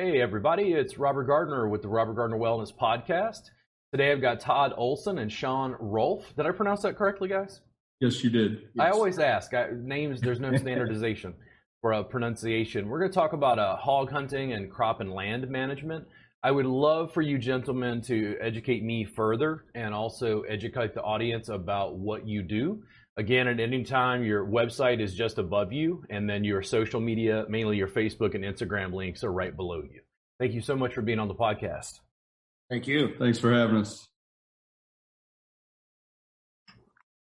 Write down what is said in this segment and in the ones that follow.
Hey, everybody, it's Robert Gardner with the Robert Gardner Wellness Podcast. Today I've got Todd Olson and Sean Rolfe. Did I pronounce that correctly, guys? Yes, you did. Yes. I always ask. I, names, there's no standardization for a pronunciation. We're going to talk about uh, hog hunting and crop and land management. I would love for you gentlemen to educate me further and also educate the audience about what you do. Again, at any time, your website is just above you, and then your social media, mainly your Facebook and Instagram links, are right below you. Thank you so much for being on the podcast. Thank you. Thanks for having us.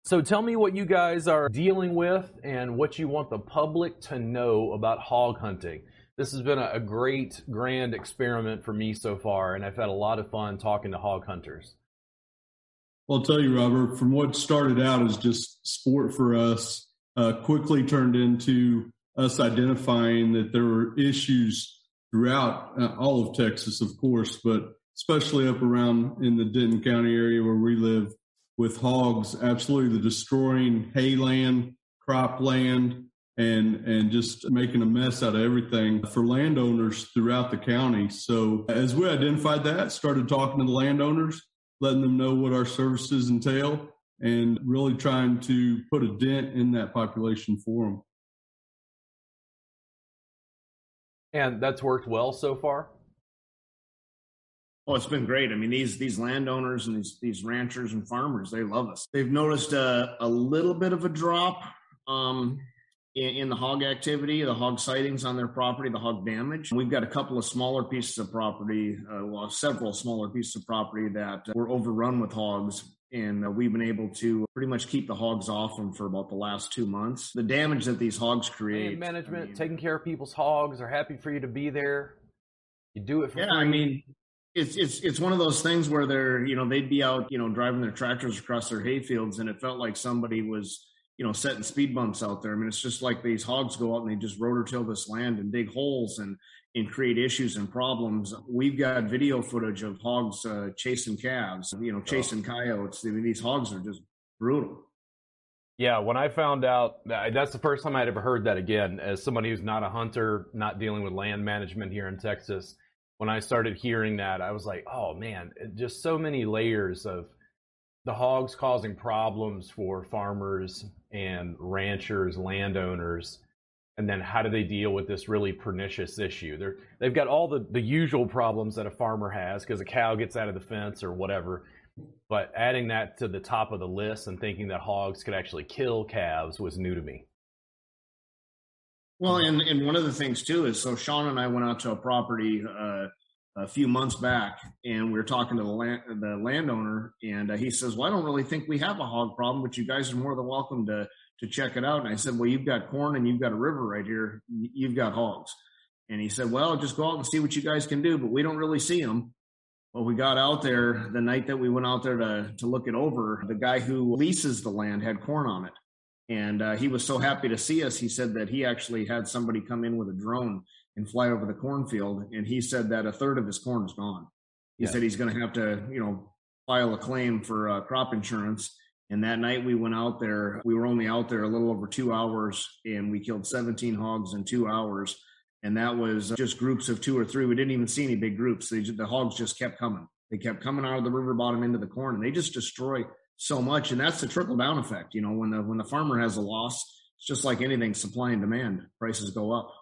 So tell me what you guys are dealing with and what you want the public to know about hog hunting. This has been a, great, grand experiment for me so far, and I've had a lot of fun talking to hog hunters. I'll tell you, Robert, from what started out as just sport for us, uh, quickly turned into us identifying that there were issues throughout uh, all of Texas, of course, but especially up around in the Denton County area where we live with hogs, absolutely destroying hay land, crop land, and and just making a mess out of everything for landowners throughout the county. So as we identified that, started talking to the landowners, letting them know what our services entail, and really trying to put a dent in that population for them. And that's worked well so far. Oh, it's been great. I mean, these these landowners and these these ranchers and farmers, they love us. They've noticed a, a little bit of a drop um, in, in, the hog activity, the hog sightings on their property, the hog damage. We've got a couple of smaller pieces of property, uh, well, several smaller pieces of property that uh, were overrun with hogs. And uh, we've been able to pretty much keep the hogs off them for about the last two months. The damage that these hogs create. management, I mean, taking care of people's hogs, are happy for you to be there. You do it for yeah, free. I mean, it's it's it's one of those things where they're you know they'd be out you know driving their tractors across their hay fields and it felt like somebody was you know, setting speed bumps out there. I mean, it's just like these hogs go out and they just rotor till this land and dig holes and and create issues and problems. We've got video footage of hogs uh, chasing calves, you know, chasing coyotes. I mean, these hogs are just brutal. Yeah, when I found out that's the first time I'd ever heard that again, as somebody who's not a hunter, not dealing with land management here in Texas. When I started hearing that, I was like, oh man, just so many layers of the hogs causing problems for farmers and ranchers, landowners, and then how do they deal with this really pernicious issue? They're, they've got all the, the usual problems that a farmer has because a cow gets out of the fence or whatever. But adding that to the top of the list and thinking that hogs could actually kill calves was new to me. Well, and, and one of the things too is so Sean and I went out to a property uh, a few months back, and we were talking to the land, the landowner, and uh, he says, "Well, I don't really think we have a hog problem, but you guys are more than welcome to to check it out." And I said, "Well, you've got corn and you've got a river right here. You've got hogs." And he said, "Well, just go out and see what you guys can do, but we don't really see them." Well, we got out there the night that we went out there to to look it over. The guy who leases the land had corn on it, and uh, he was so happy to see us. He said that he actually had somebody come in with a drone and fly over the cornfield. And he said that a third of his corn is gone. He yeah. said he's going to have to, you know, file a claim for uh, crop insurance. And that night we went out there. We were only out there a little over two hours, and we killed 17 hogs in two hours. And that was just groups of two or three. We didn't even see any big groups. They, the hogs just kept coming. They kept coming out of the river bottom into the corn, and they just destroy so much. And that's the trickle down effect. You know, when the when the farmer has a loss, it's just like anything, supply and demand. Prices go up.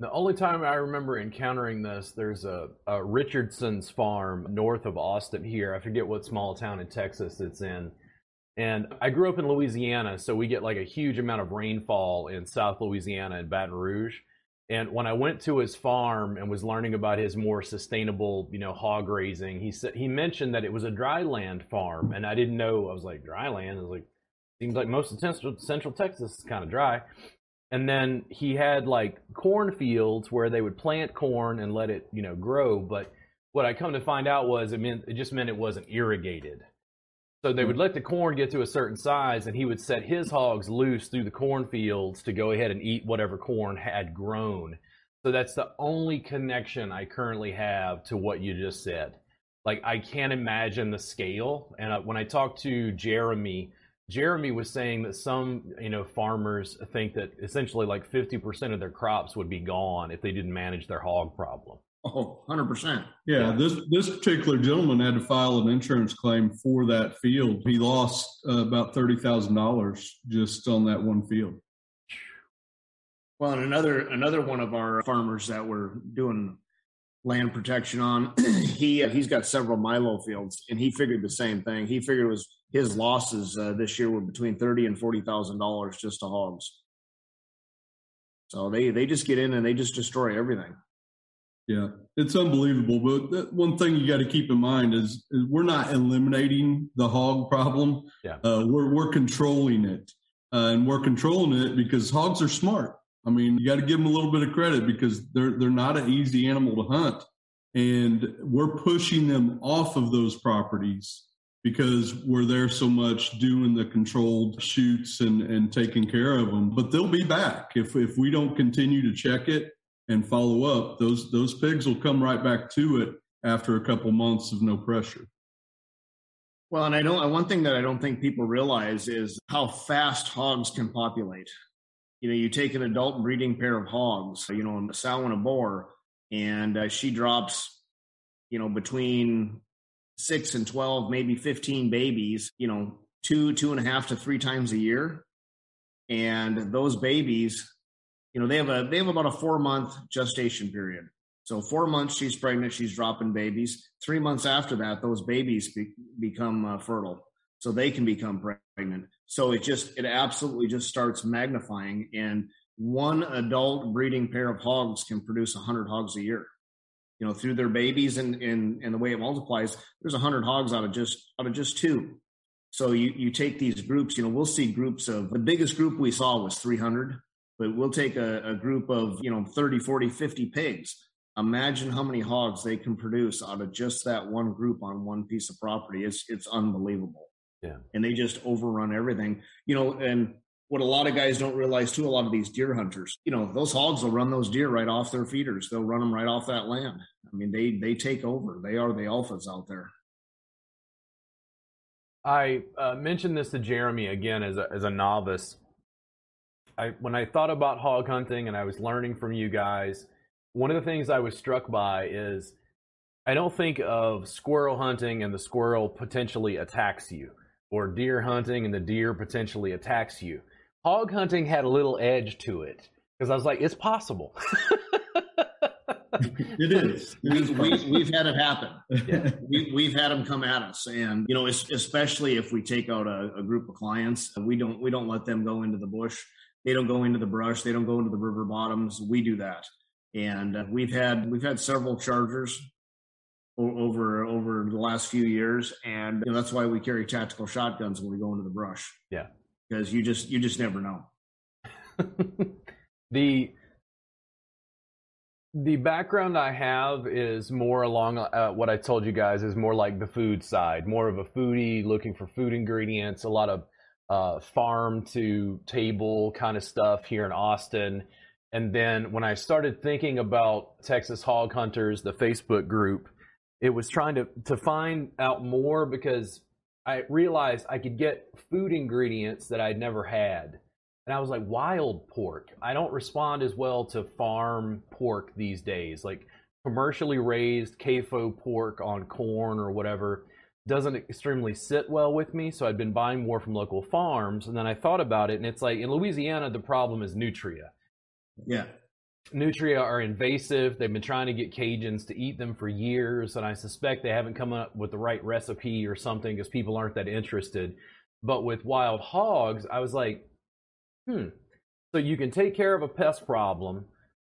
The only time I remember encountering this, there's a, a, Richardson's farm north of Austin here. I forget what small town in Texas it's in. And I grew up in Louisiana, so we get like a huge amount of rainfall in South Louisiana and Baton Rouge. And when I went to his farm and was learning about his more sustainable, you know, hog raising, he said he mentioned that it was a dry land farm, and I didn't know. I was like, dry land. I was like, seems like most of central, central Texas is kind of dry and then he had like cornfields where they would plant corn and let it you know grow. But what i come to find out was it meant it just meant it wasn't irrigated. So they would hmm. let the corn get to a certain size and he would set his hogs loose through the cornfields to go ahead and eat whatever corn had grown. So that's the only connection i currently have to what you just said. Like i can't imagine the scale. And uh, when i talked to jeremy Jeremy was saying that some, you know, farmers think that essentially like 50% of their crops would be gone if they didn't manage their hog problem. Oh, 100%. Yeah, this this particular gentleman had to file an insurance claim for that field. He lost uh, about thirty thousand dollars just on that one field. Well, and another another one of our farmers that we're doing land protection on, he uh, he's got several milo fields, and he figured the same thing. He figured it was his losses uh, this year were between thirty and forty thousand dollars just to hogs. So they they just get in and they just destroy everything. Yeah, it's unbelievable. But one thing you got to keep in mind is, is, we're not eliminating the hog problem. Yeah, uh, we're we're controlling it, uh, and we're controlling it because hogs are smart. I mean, you got to give them a little bit of credit because they're they're not an easy animal to hunt, and we're pushing them off of those properties because we're there so much doing the controlled shoots and and taking care of them. But they'll be back if if we don't continue to check it and follow up. Those those pigs will come right back to it after a couple months of no pressure. Well, and I don't. One thing that I don't think people realize is how fast hogs can populate you know, you take an adult breeding pair of hogs, you know, a sow and a boar, and uh, she drops, you know, between six and 12, maybe 15 babies, you know, two, two and a half to three times a year. And those babies, you know, they have a, they have about a four month gestation period. So four months she's pregnant, she's dropping babies. Three months after that, those babies be, become uh, fertile, so they can become pregnant. So it just, it absolutely just starts magnifying. And one adult breeding pair of hogs can produce 100 hogs a year. You know, through their babies and, and, and the way it multiplies, there's 100 hogs out of just out of just two. So you, you take these groups, you know, we'll see groups of the biggest group we saw was 300, but we'll take a, a group of, you know, 30, 40, 50 pigs. Imagine how many hogs they can produce out of just that one group on one piece of property. It's, it's unbelievable. Yeah. And they just overrun everything. You know, and what a lot of guys don't realize too, a lot of these deer hunters, you know, those hogs will run those deer right off their feeders. They'll run them right off that land. I mean, they they take over. They are the alphas out there. I uh, mentioned this to Jeremy again as a as a novice. I when I thought about hog hunting and I was learning from you guys, one of the things I was struck by is I don't think of squirrel hunting and the squirrel potentially attacks you or deer hunting and the deer potentially attacks you. Hog hunting had a little edge to it because I was like, it's possible. it is. It we, have we, had it happen. Yeah. We, have had them come at us, and you know, especially if we take out a, a, group of clients, we don't we don't let them go into the bush. They don't go into the brush. They don't go into the river bottoms. We do that, and uh, we've had we've had several chargers over over the last few years, and you know, that's why we carry tactical shotguns when we go into the brush. Yeah, because you just you just never know. the the background I have is more along uh, what I told you guys is more like the food side, more of a foodie looking for food ingredients, a lot of uh, farm to table kind of stuff here in Austin. And then when I started thinking about Texas Hog Hunters, the Facebook group, it was trying to to find out more because I realized I could get food ingredients that I'd never had. And I was like, wild pork. I don't respond as well to farm pork these days. Like commercially raised CAFO pork on corn or whatever doesn't extremely sit well with me. So I'd been buying more from local farms. And then I thought about it, and it's like in Louisiana, the problem is nutria. Yeah. Nutria are invasive. They've been trying to get Cajuns to eat them for years, and I suspect they haven't come up with the right recipe or something because people aren't that interested. But with wild hogs, I was like, hmm. So you can take care of a pest problem.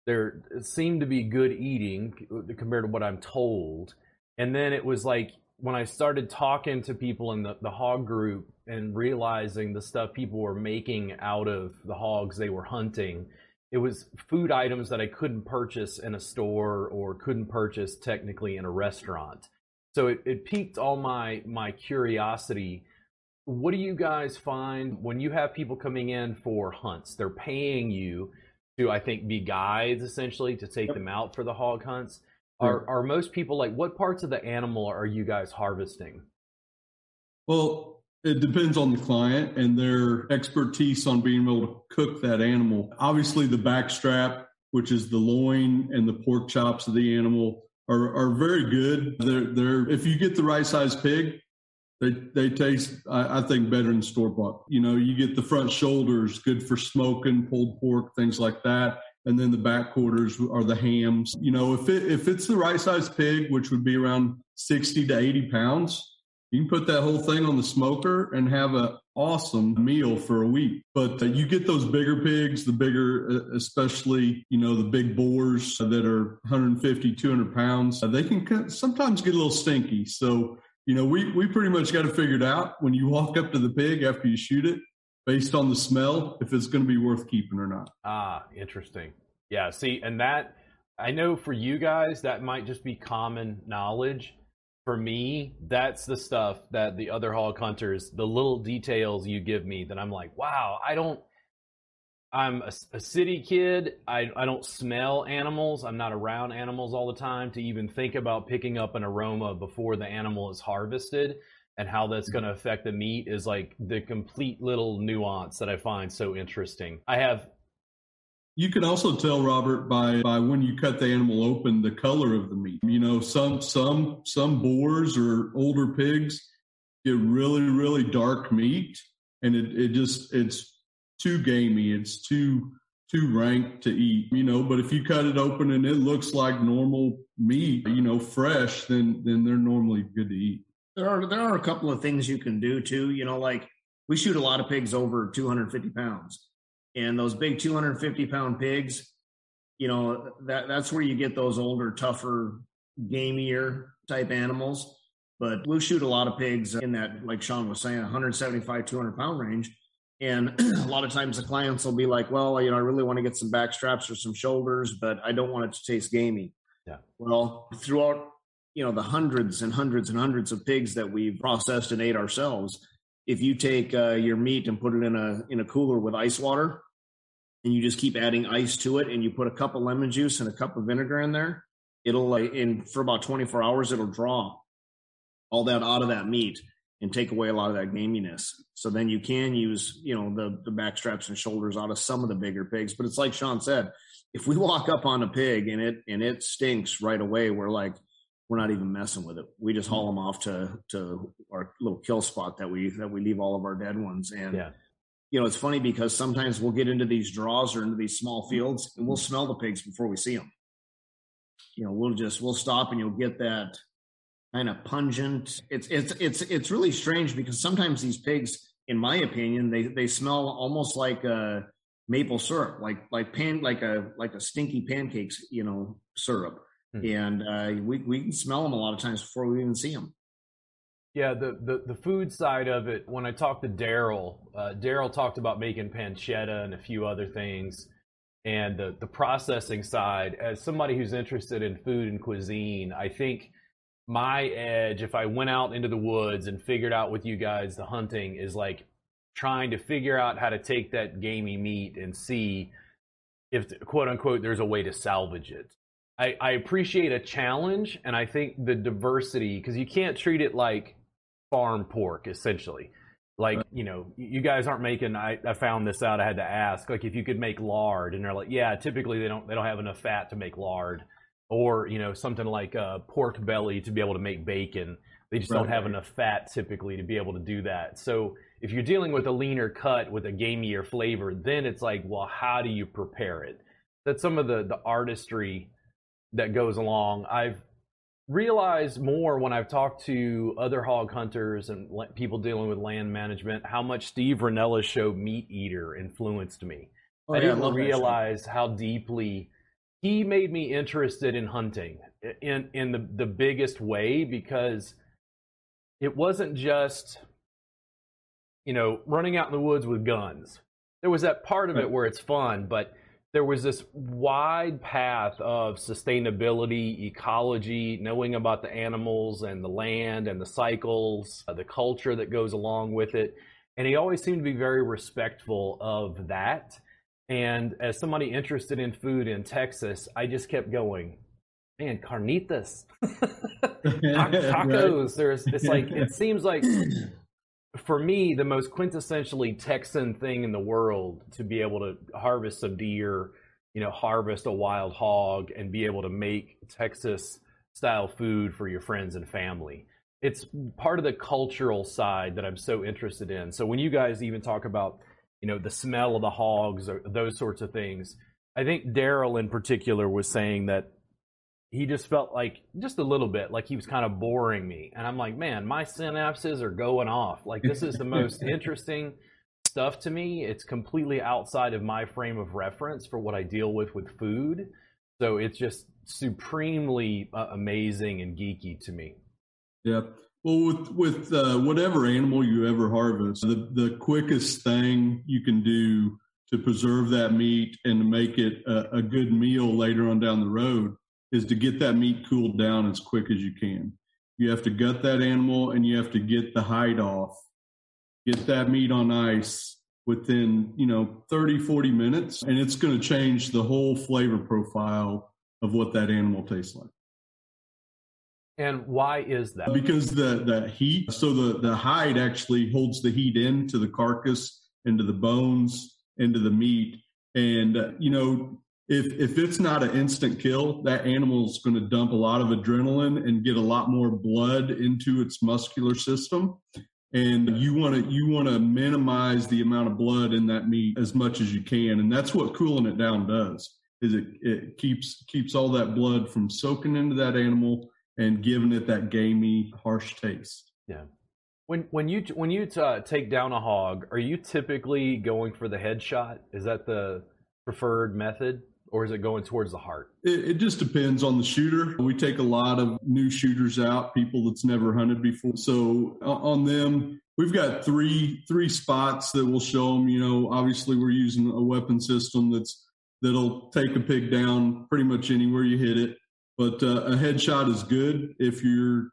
There seemed to be good eating compared to what I'm told. And then it was like when I started talking to people in the, the hog group and realizing the stuff people were making out of the hogs they were hunting it was food items that I couldn't purchase in a store or couldn't purchase technically in a restaurant. So it, it piqued all my my curiosity. What do you guys find when you have people coming in for hunts? They're paying you to, I think, be guides essentially to take yep. them out for the hog hunts. Hmm. Are are most people like what parts of the animal are you guys harvesting? Well, It depends on the client and their expertise on being able to cook that animal. Obviously, the backstrap, which is the loin and the pork chops of the animal, are, are very good. They're, they're if you get the right size pig, they they taste I, I think better than store bought. You know, you get the front shoulders, good for smoking, pulled pork, things like that. And then the back quarters are the hams. You know, if it if it's the right size pig, which would be around sixty to eighty pounds, you can put that whole thing on the smoker and have an awesome meal for a week. But uh, you get those bigger pigs, the bigger, uh, especially, you know, the big boars that are 150, 200 pounds, uh, they can sometimes get a little stinky. So, you know, we, we pretty much got to figure it out when you walk up to the pig after you shoot it based on the smell, if it's going to be worth keeping or not. Ah, interesting. Yeah. See, and that, I know for you guys, that might just be common knowledge for me, that's the stuff that the other hog hunters, the little details you give me that I'm like, wow, I don't, I'm a, a, city kid. I, I don't smell animals. I'm not around animals all the time to even think about picking up an aroma before the animal is harvested and how that's going to mm-hmm. affect the meat is like the complete little nuance that I find so interesting. I have you can also tell Robert by by when you cut the animal open the color of the meat. You know, some some some boars or older pigs get really really dark meat, and it it just it's too gamey. It's too too rank to eat. You know, but if you cut it open and it looks like normal meat, you know, fresh, then then they're normally good to eat. There are there are a couple of things you can do too. You know, like we shoot a lot of pigs over 250 pounds and those big 250 pound pigs, you know, that that's where you get those older, tougher, gamier type animals. But we'll shoot a lot of pigs in that, like Sean was saying, 175, 200 pound range. And a lot of times the clients will be like, well, you know, I really want to get some back straps or some shoulders, but I don't want it to taste gamey. Yeah. Well, throughout, you know, the hundreds and hundreds and hundreds of pigs that we've processed and ate ourselves, if you take uh, your meat and put it in a in a cooler with ice water and you just keep adding ice to it and you put a cup of lemon juice and a cup of vinegar in there it'll in for about 24 hours it'll draw all that out of that meat and take away a lot of that gaminess. So then you can use you know the the back straps and shoulders out of some of the bigger pigs. But it's like sean said if we walk up on a pig and it and it stinks right away we're like we're not even messing with it. We just haul them off to to our little kill spot that we that we leave all of our dead ones. And yeah. you know, it's funny because sometimes we'll get into these draws or into these small fields and we'll smell the pigs before we see them. You know, we'll just we'll stop and you'll get that kind of pungent. It's it's it's it's really strange because sometimes these pigs, in my opinion, they they smell almost like a maple syrup, like like pan like a like a stinky pancakes, you know, syrup Hmm. And uh, we, we can smell them a lot of times before we even see them. Yeah, the, the, the food side of it, when I talked to Daryl, uh, Daryl talked about making pancetta and a few other things. And the, the processing side, as somebody who's interested in food and cuisine, I think my edge, if I went out into the woods and figured out with you guys the hunting, is like trying to figure out how to take that gamey meat and see if, quote unquote, there's a way to salvage it. I, I appreciate a challenge, and I think the diversity because you can't treat it like farm pork essentially. Like you know, you guys aren't making. I, I found this out. I had to ask. Like if you could make lard, and they're like, yeah, typically they don't they don't have enough fat to make lard, or you know something like a pork belly to be able to make bacon. They just right. don't have enough fat typically to be able to do that. So if you're dealing with a leaner cut with a gamier flavor, then it's like, well, how do you prepare it? That's some of the the artistry that goes along. I've realized more when I've talked to other hog hunters and people dealing with land management how much Steve Rinella's show Meat Eater influenced me. Oh, I yeah, didn't I realize how deeply he made me interested in hunting in in the the biggest way because it wasn't just you know running out in the woods with guns. There was that part of it where it's fun, but there was this wide path of sustainability, ecology, knowing about the animals and the land and the cycles, uh, the culture that goes along with it. And he always seemed to be very respectful of that. And as somebody interested in food in Texas, I just kept going, man, carnitas, tacos. There's, it's like, it seems like for me, the most quintessentially Texan thing in the world to be able to harvest some deer, you know, harvest a wild hog and be able to make Texas style food for your friends and family. It's part of the cultural side that I'm so interested in. So when you guys even talk about, you know, the smell of the hogs or those sorts of things, I think Daryl in particular was saying that he just felt like just a little bit like he was kind of boring me. And i'm like man my synapses are going off. Like this is the most interesting stuff to me. It's completely outside of my frame of reference for what i deal with with food. So it's just supremely uh, amazing and geeky to me. Yeah. Well with with uh, whatever animal you ever harvest the, the quickest thing you can do to preserve that meat and to make it a, a good meal later on down the road is to get that meat cooled down as quick as you can. You have to gut that animal and you have to get the hide off. Get that meat on ice within, you know, 30, 40 minutes, and it's going to change the whole flavor profile of what that animal tastes like. And why is that? Because the, the heat, so the, the hide actually holds the heat into the carcass, into the bones, into the meat. And, uh, you know, if if it's not an instant kill, that animal's going to dump a lot of adrenaline and get a lot more blood into its muscular system. And you want to you want to minimize the amount of blood in that meat as much as you can, and that's what cooling it down does. Is it it keeps keeps all that blood from soaking into that animal and giving it that gamey, harsh taste. Yeah. When when you when you uh, take down a hog, are you typically going for the headshot? Is that the preferred method? Or is it going towards the heart? It, it, just depends on the shooter. We take a lot of new shooters out, people that's never hunted before. So uh, on them, we've got three three spots that will show them. You know, obviously we're using a weapon system that's that'll take a pig down pretty much anywhere you hit it. But uh, a headshot is good if you're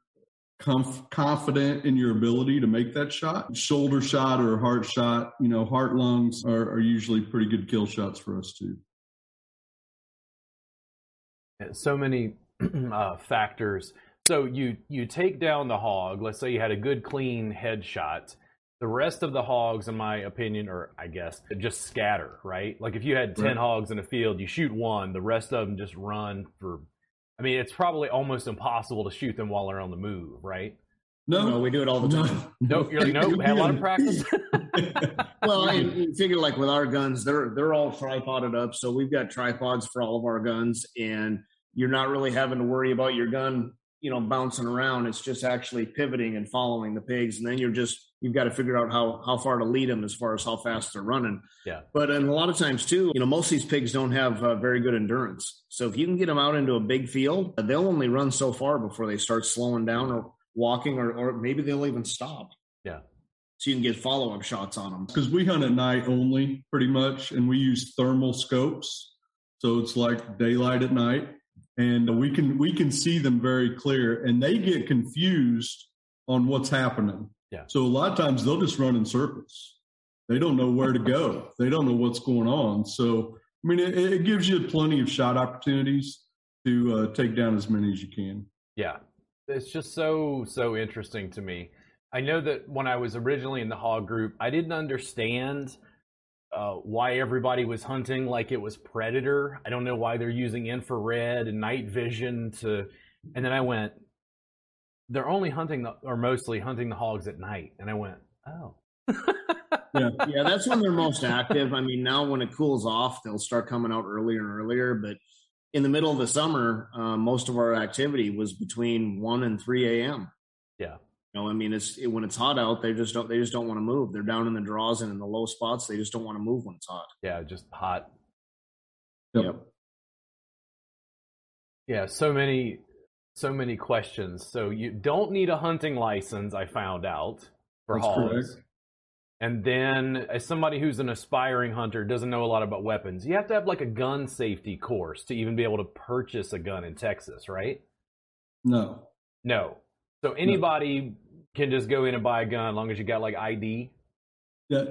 conf- confident in your ability to make that shot. Shoulder shot or a heart shot, you know, heart lungs are, are usually pretty good kill shots for us too so many uh, factors. So you you take down the hog. Let's say you had a good clean headshot. The rest of the hogs, in my opinion, or I guess, just scatter. Right? Like if you had ten right. hogs in a field, you shoot one. The rest of them just run for. I mean, it's probably almost impossible to shoot them while they're on the move, right? No, no we do it all the time. No, you're like, no, had a lot of practice. well, and you figure like with our guns, they're they're all tripoded up, so we've got tripods for all of our guns, and you're not really having to worry about your gun, you know, bouncing around. It's just actually pivoting and following the pigs, and then you're just you've got to figure out how how far to lead them as far as how fast they're running. Yeah. But and a lot of times too, you know, most of these pigs don't have uh, very good endurance. So if you can get them out into a big field, they'll only run so far before they start slowing down or walking, or or maybe they'll even stop. Yeah. So you can get follow up shots on them. Because we hunt at night only, pretty much, and we use thermal scopes. So it's like daylight at night and we can we can see them very clear and they get confused on what's happening yeah so a lot of times they'll just run in circles they don't know where to go they don't know what's going on so i mean it, it gives you plenty of shot opportunities to uh, take down as many as you can yeah it's just so so interesting to me i know that when i was originally in the hog group i didn't understand uh, why everybody was hunting like it was predator. I don't know why they're using infrared and night vision to. And then I went, they're only hunting the, or mostly hunting the hogs at night. And I went, oh. yeah, yeah, that's when they're most active. I mean, now when it cools off, they'll start coming out earlier and earlier. But in the middle of the summer, uh, most of our activity was between one and three a.m. Yeah, you know, I mean, it's it, when it's hot out, they just don't they just don't want to move. They're down in the draws and in the low spots. They just don't want to move when it's hot. Yeah, just hot. Yep. yep. Yeah, so many, so many questions. So you don't need a hunting license. I found out for That's hogs. Correct. And then, as somebody who's an aspiring hunter, doesn't know a lot about weapons, you have to have like a gun safety course to even be able to purchase a gun in Texas, right? No. No. So anybody can just go in and buy a gun as long as you got like ID. Yeah,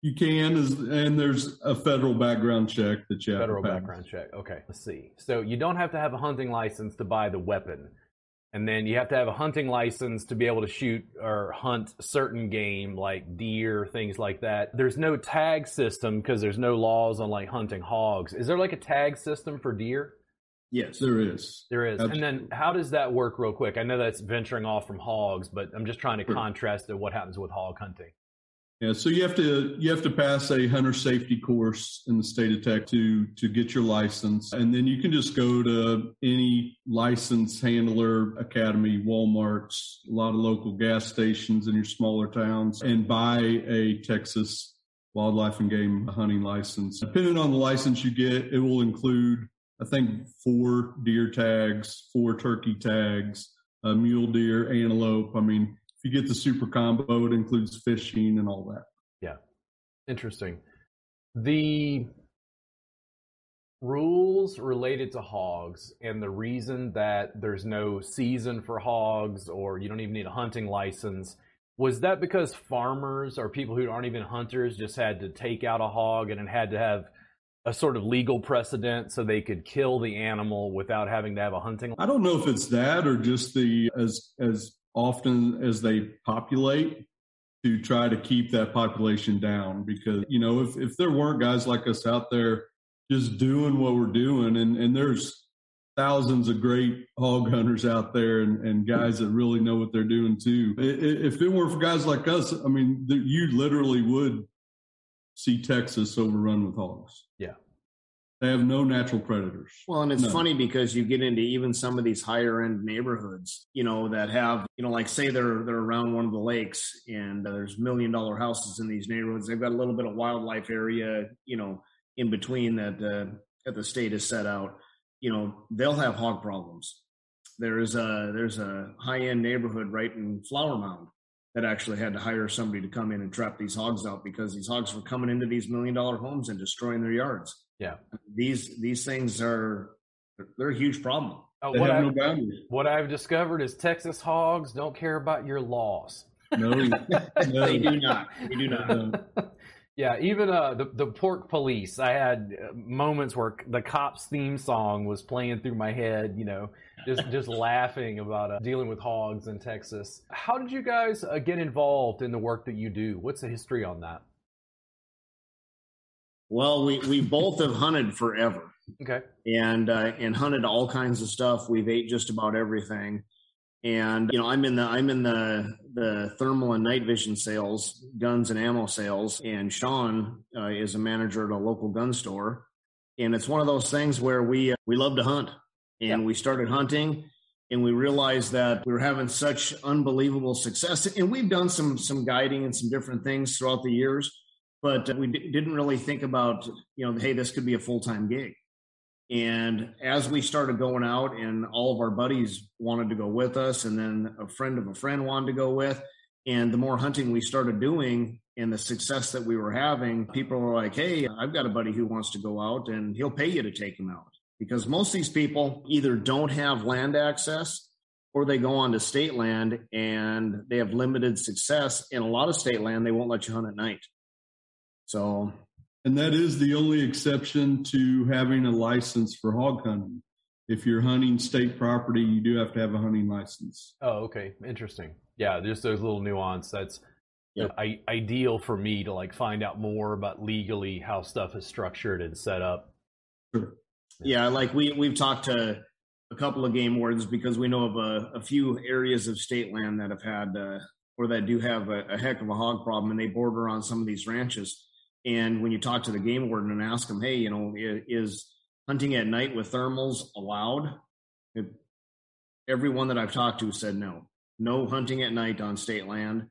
you can, and there's a federal background check that you have federal background check. Okay, let's see. So you don't have to have a hunting license to buy the weapon. And then you have to have a hunting license to be able to shoot or hunt certain game like deer, things like that. There's no tag system because there's no laws on like hunting hogs. Is there like a tag system for deer? Yes, there is. There is. Absolutely. And then how does that work real quick? I know that's venturing off from hogs, but I'm just trying to sure. contrast to what happens with hog hunting. Yeah, so you have to you have to pass a hunter safety course in the state of Tech to to get your license, and then you can just go to any license handler academy, WalMarts, a lot of local gas stations in your smaller towns, and buy a Texas wildlife and game hunting license. Depending on the license you get, it will include I think four deer tags, four turkey tags, a mule deer, antelope. I mean, you get the super combo, it includes fishing and all that. Yeah. Interesting. The rules related to hogs and the reason that there's no season for hogs or you don't even need a hunting license was that because farmers or people who aren't even hunters just had to take out a hog and it had to have a sort of legal precedent so they could kill the animal without having to have a hunting license? I don't know if it's that or just the as as often as they populate to try to keep that population down because you know if, if there weren't guys like us out there just doing what we're doing and, and there's thousands of great hog hunters out there and, and guys that really know what they're doing too if it weren't for guys like us i mean you literally would see texas overrun with hogs. Yeah they have no natural predators. Well, and it's no. funny because you get into even some of these higher end neighborhoods, you know, that have, you know, like say they're they're around one of the lakes and uh, there's million dollar houses in these neighborhoods. They've got a little bit of wildlife area, you know, in between that uh, that the state has set out. You know, they'll have hog problems. There's a there's a high end neighborhood right in Flower Mound that actually had to hire somebody to come in and trap these hogs out because these hogs were coming into these million dollar homes and destroying their yards yeah. These these things are they're a huge problem. Uh, what, I've, no what I've discovered is Texas hogs don't care about your laws. No, no. they do not. They do not. yeah, even uh, the the pork police. I had uh, moments where the cops' theme song was playing through my head. You know, just just laughing about uh, dealing with hogs in Texas. How did you guys uh, get involved in the work that you do? What's the history on that? Well, we, we both have hunted forever. Okay. And uh, and hunted all kinds of stuff. We've ate just about everything. And you know, I'm in the I'm in the the thermal and night vision sales, guns and ammo sales. And Sean uh, is a manager at a local gun store. And it's one of those things where we uh, we love to hunt, and we started hunting, and we realized that we were having such unbelievable success. And we've done some some guiding and some different things throughout the years but we d- didn't really think about you know hey this could be a full-time gig and as we started going out and all of our buddies wanted to go with us and then a friend of a friend wanted to go with and the more hunting we started doing and the success that we were having people were like hey i've got a buddy who wants to go out and he'll pay you to take him out. Because most of these people either don't have land access or they go on to state land and they have limited success in a lot of state land they won't let you hunt at night. So, and that is the only exception to having a license for hog hunting. If you're hunting state property, you do have to have a hunting license. Oh, okay, interesting. Yeah, just those little nuance. That's yep. I, ideal for me to like find out more about legally how stuff is structured and set up. Sure. Yeah, like we we've talked to a couple of game wardens because we know of a, a few areas of state land that have had uh, or that do have a, a heck of a hog problem, and they border on some of these ranches. And when you talk to the game warden and ask them, hey, you know, is hunting at night with thermals allowed? It, everyone that I've talked to said no, no hunting at night on state land.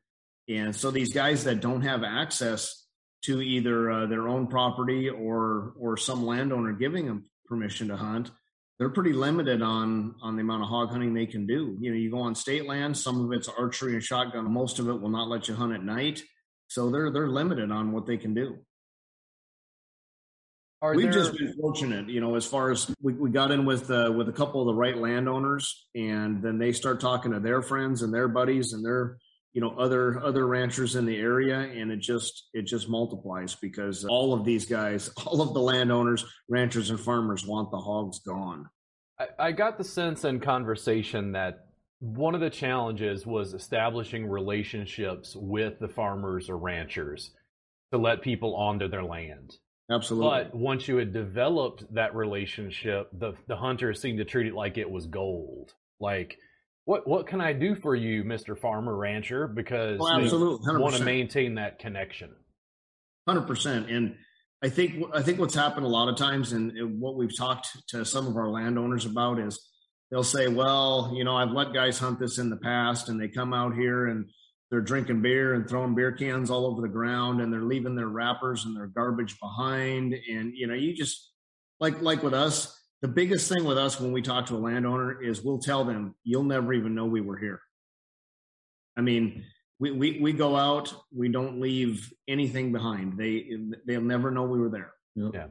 And so these guys that don't have access to either uh, their own property or or some landowner giving them permission to hunt, they're pretty limited on on the amount of hog hunting they can do. You know, you go on state land, some of it's archery and shotgun, most of it will not let you hunt at night. So they're they're limited on what they can do. Are We've there... just been fortunate, you know, as far as we, we got in with uh, with a couple of the right landowners, and then they start talking to their friends and their buddies and their you know other other ranchers in the area, and it just it just multiplies because all of these guys, all of the landowners, ranchers, and farmers want the hogs gone. I, I got the sense in conversation that one of the challenges was establishing relationships with the farmers or ranchers to let people onto their land. Absolutely. But once you had developed that relationship, the the hunters seemed to treat it like it was gold. Like, what what can I do for you, Mister Farmer Rancher? Because well, absolutely, want to maintain that connection. Hundred percent, and I think I think what's happened a lot of times, and what we've talked to some of our landowners about is they'll say, "Well, you know, I've let guys hunt this in the past, and they come out here and they're drinking beer and throwing beer cans all over the ground, and they're leaving their wrappers and their garbage behind." And you know, you just like like with us, the biggest thing with us when we talk to a landowner is we'll tell them, "You'll never even know we were here." I mean, we, we, we go out, we don't leave anything behind. They they'll never know we were there. Yep. Yeah.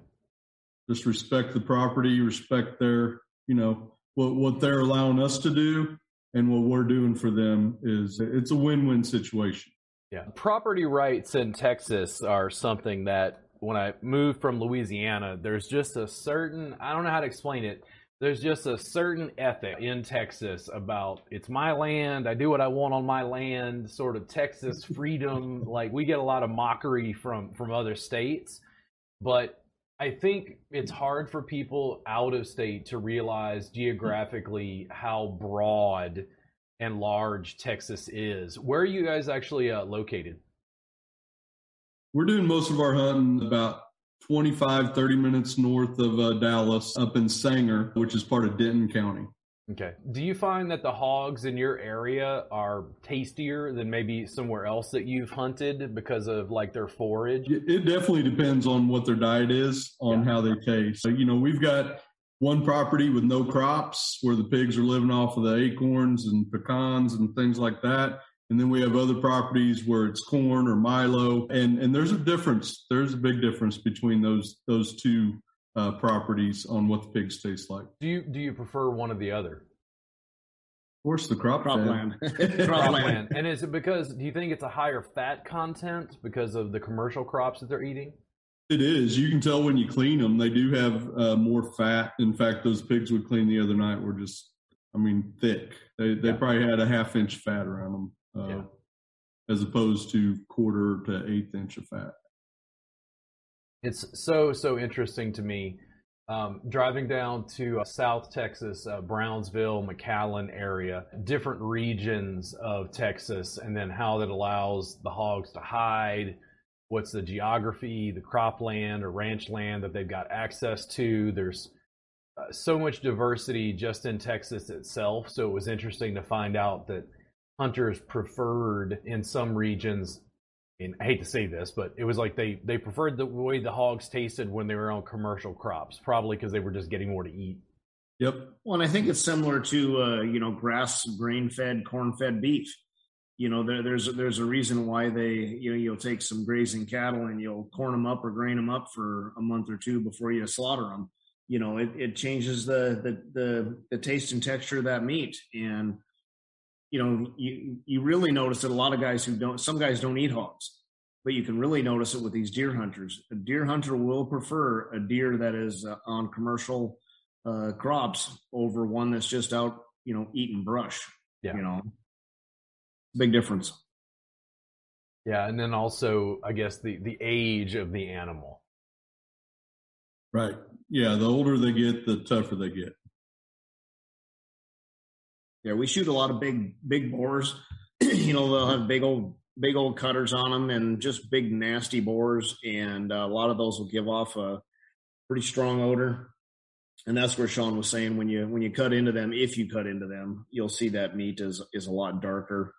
Just respect the property, respect their, you know, what what they're allowing us to do and what we're doing for them is it's a win-win situation. Yeah. Property rights in Texas are something that when I moved from Louisiana, there's just a certain I don't know how to explain it there's just a certain ethic in Texas about it's my land, I do what I want on my land, sort of Texas freedom. like we get a lot of mockery from from other states, but I think it's hard for people out of state to realize geographically how broad and large Texas is. Where are you guys actually uh, located? We're doing most of our hunting about 25, 30 minutes north of uh, Dallas up in Sanger, which is part of Denton County. Okay. Do you find that the hogs in your area are tastier than maybe somewhere else that you've hunted because of like their forage? It definitely depends on what their diet is, on yeah. how they taste. So, you know, we've got one property with no crops where the pigs are living off of the acorns and pecans and things like that. And then we have other properties where it's corn or Milo, and and there's a difference. There's a big difference between those those two uh, properties on what the pigs taste like. Do you do you prefer one or the other? Of course, the crop cropland. cropland. And is it because do you think it's a higher fat content because of the commercial crops that they're eating? It is. You can tell when you clean them; they do have uh, more fat. In fact, those pigs we cleaned the other night were just, I mean, thick. They they yeah. probably had a half inch fat around them uh, yeah. as opposed to quarter to eighth inch of fat. It's so so interesting to me. Um, driving down to uh, South Texas, uh, Brownsville, McAllen area, different regions of Texas, and then how that allows the hogs to hide. What's the geography, the cropland or ranch land that they've got access to? There's uh, so much diversity just in Texas itself. So it was interesting to find out that hunters preferred in some regions and I hate to say this, but it was like they they preferred the way the hogs tasted when they were on commercial crops, probably because they were just getting more to eat. Yep. Well, and I think it's similar to uh, you know grass, grain fed, corn fed beef. You know, there, there's there's a reason why they you know you'll take some grazing cattle and you'll corn them up or grain them up for a month or two before you slaughter them. You know, it, it changes the, the the the taste and texture of that meat, and you know, you you really notice that a lot of guys who don't, some guys don't eat hogs, but you can really notice it with these deer hunters. A deer hunter will prefer a deer that is uh, on commercial uh, crops over one that's just out, you know, eating brush. Yeah. You know, big difference. Yeah, and then also, I guess the the age of the animal. Right. Yeah, the older they get, the tougher they get. Yeah, we shoot a lot of big big boars. you know, they'll have big old big old cutters on them and just big nasty boars, and uh, a lot of those will give off a pretty strong odor. And that's where Sean was saying when you when you cut into them, if you cut into them, you'll see that meat is is a lot darker,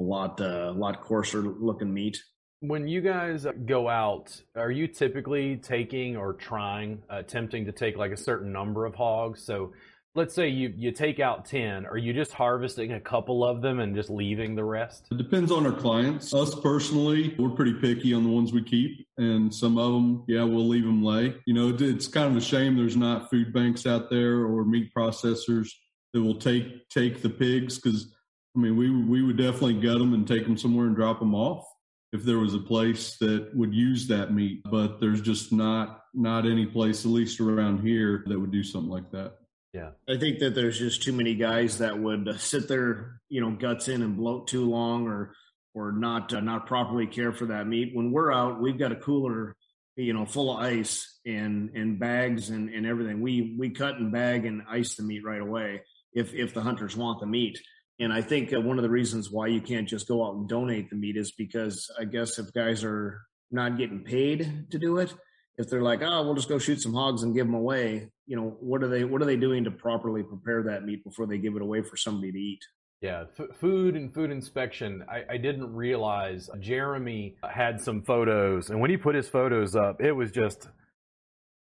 a lot uh, a lot coarser looking meat. When you guys go out, are you typically taking or trying, uh, attempting to take like a certain number of hogs? So let's say you you take out 10 are you just harvesting a couple of them and just leaving the rest? It depends on our clients. Us personally we're pretty picky on the ones we keep and some of them yeah we'll leave them lay. You know it's kind of a shame there's not food banks out there or meat processors that will take take the pigs because i mean we we would definitely gut them and take them somewhere and drop them off if there was a place that would use that meat. But there's just not not any place at least around here that would do something like that Yeah. I think that there's just too many guys that would sit there, you know, guts in and bloat too long or or not uh, not properly care for that meat. When we're out, we've got a cooler, you know, full of ice and and bags and and everything. We we cut and bag and ice the meat right away if if the hunters want the meat. And I think uh, one of the reasons why you can't just go out and donate the meat is because I guess if guys are not getting paid to do it, if they're like, oh, we'll just go shoot some hogs and give them away, you know, what are they what are they doing to properly prepare that meat before they give it away for somebody to eat? Yeah, f- food and food inspection. I, I, didn't realize Jeremy had some photos, and when he put his photos up, it was just.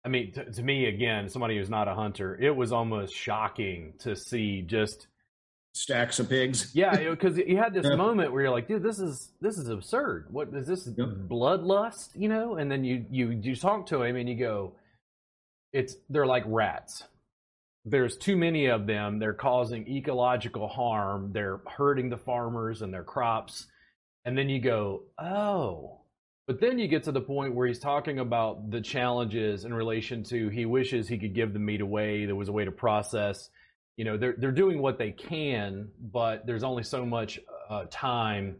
I mean, to me, again, somebody who's not a hunter, it was almost shocking to see just stacks of pigs. Yeah, because you had this moment where you're like, dude, this is this is absurd. What is this yep. bloodlust? You know? And then you you you talk to him and you go, it's they're like rats. There's too many of them. They're causing ecological harm. They're hurting the farmers and their crops. And then you go, oh. But then you get to the point where he's talking about the challenges in relation to he wishes he could give the meat away. There was a way to process you know they're they're doing what they can, but there's only so much uh, time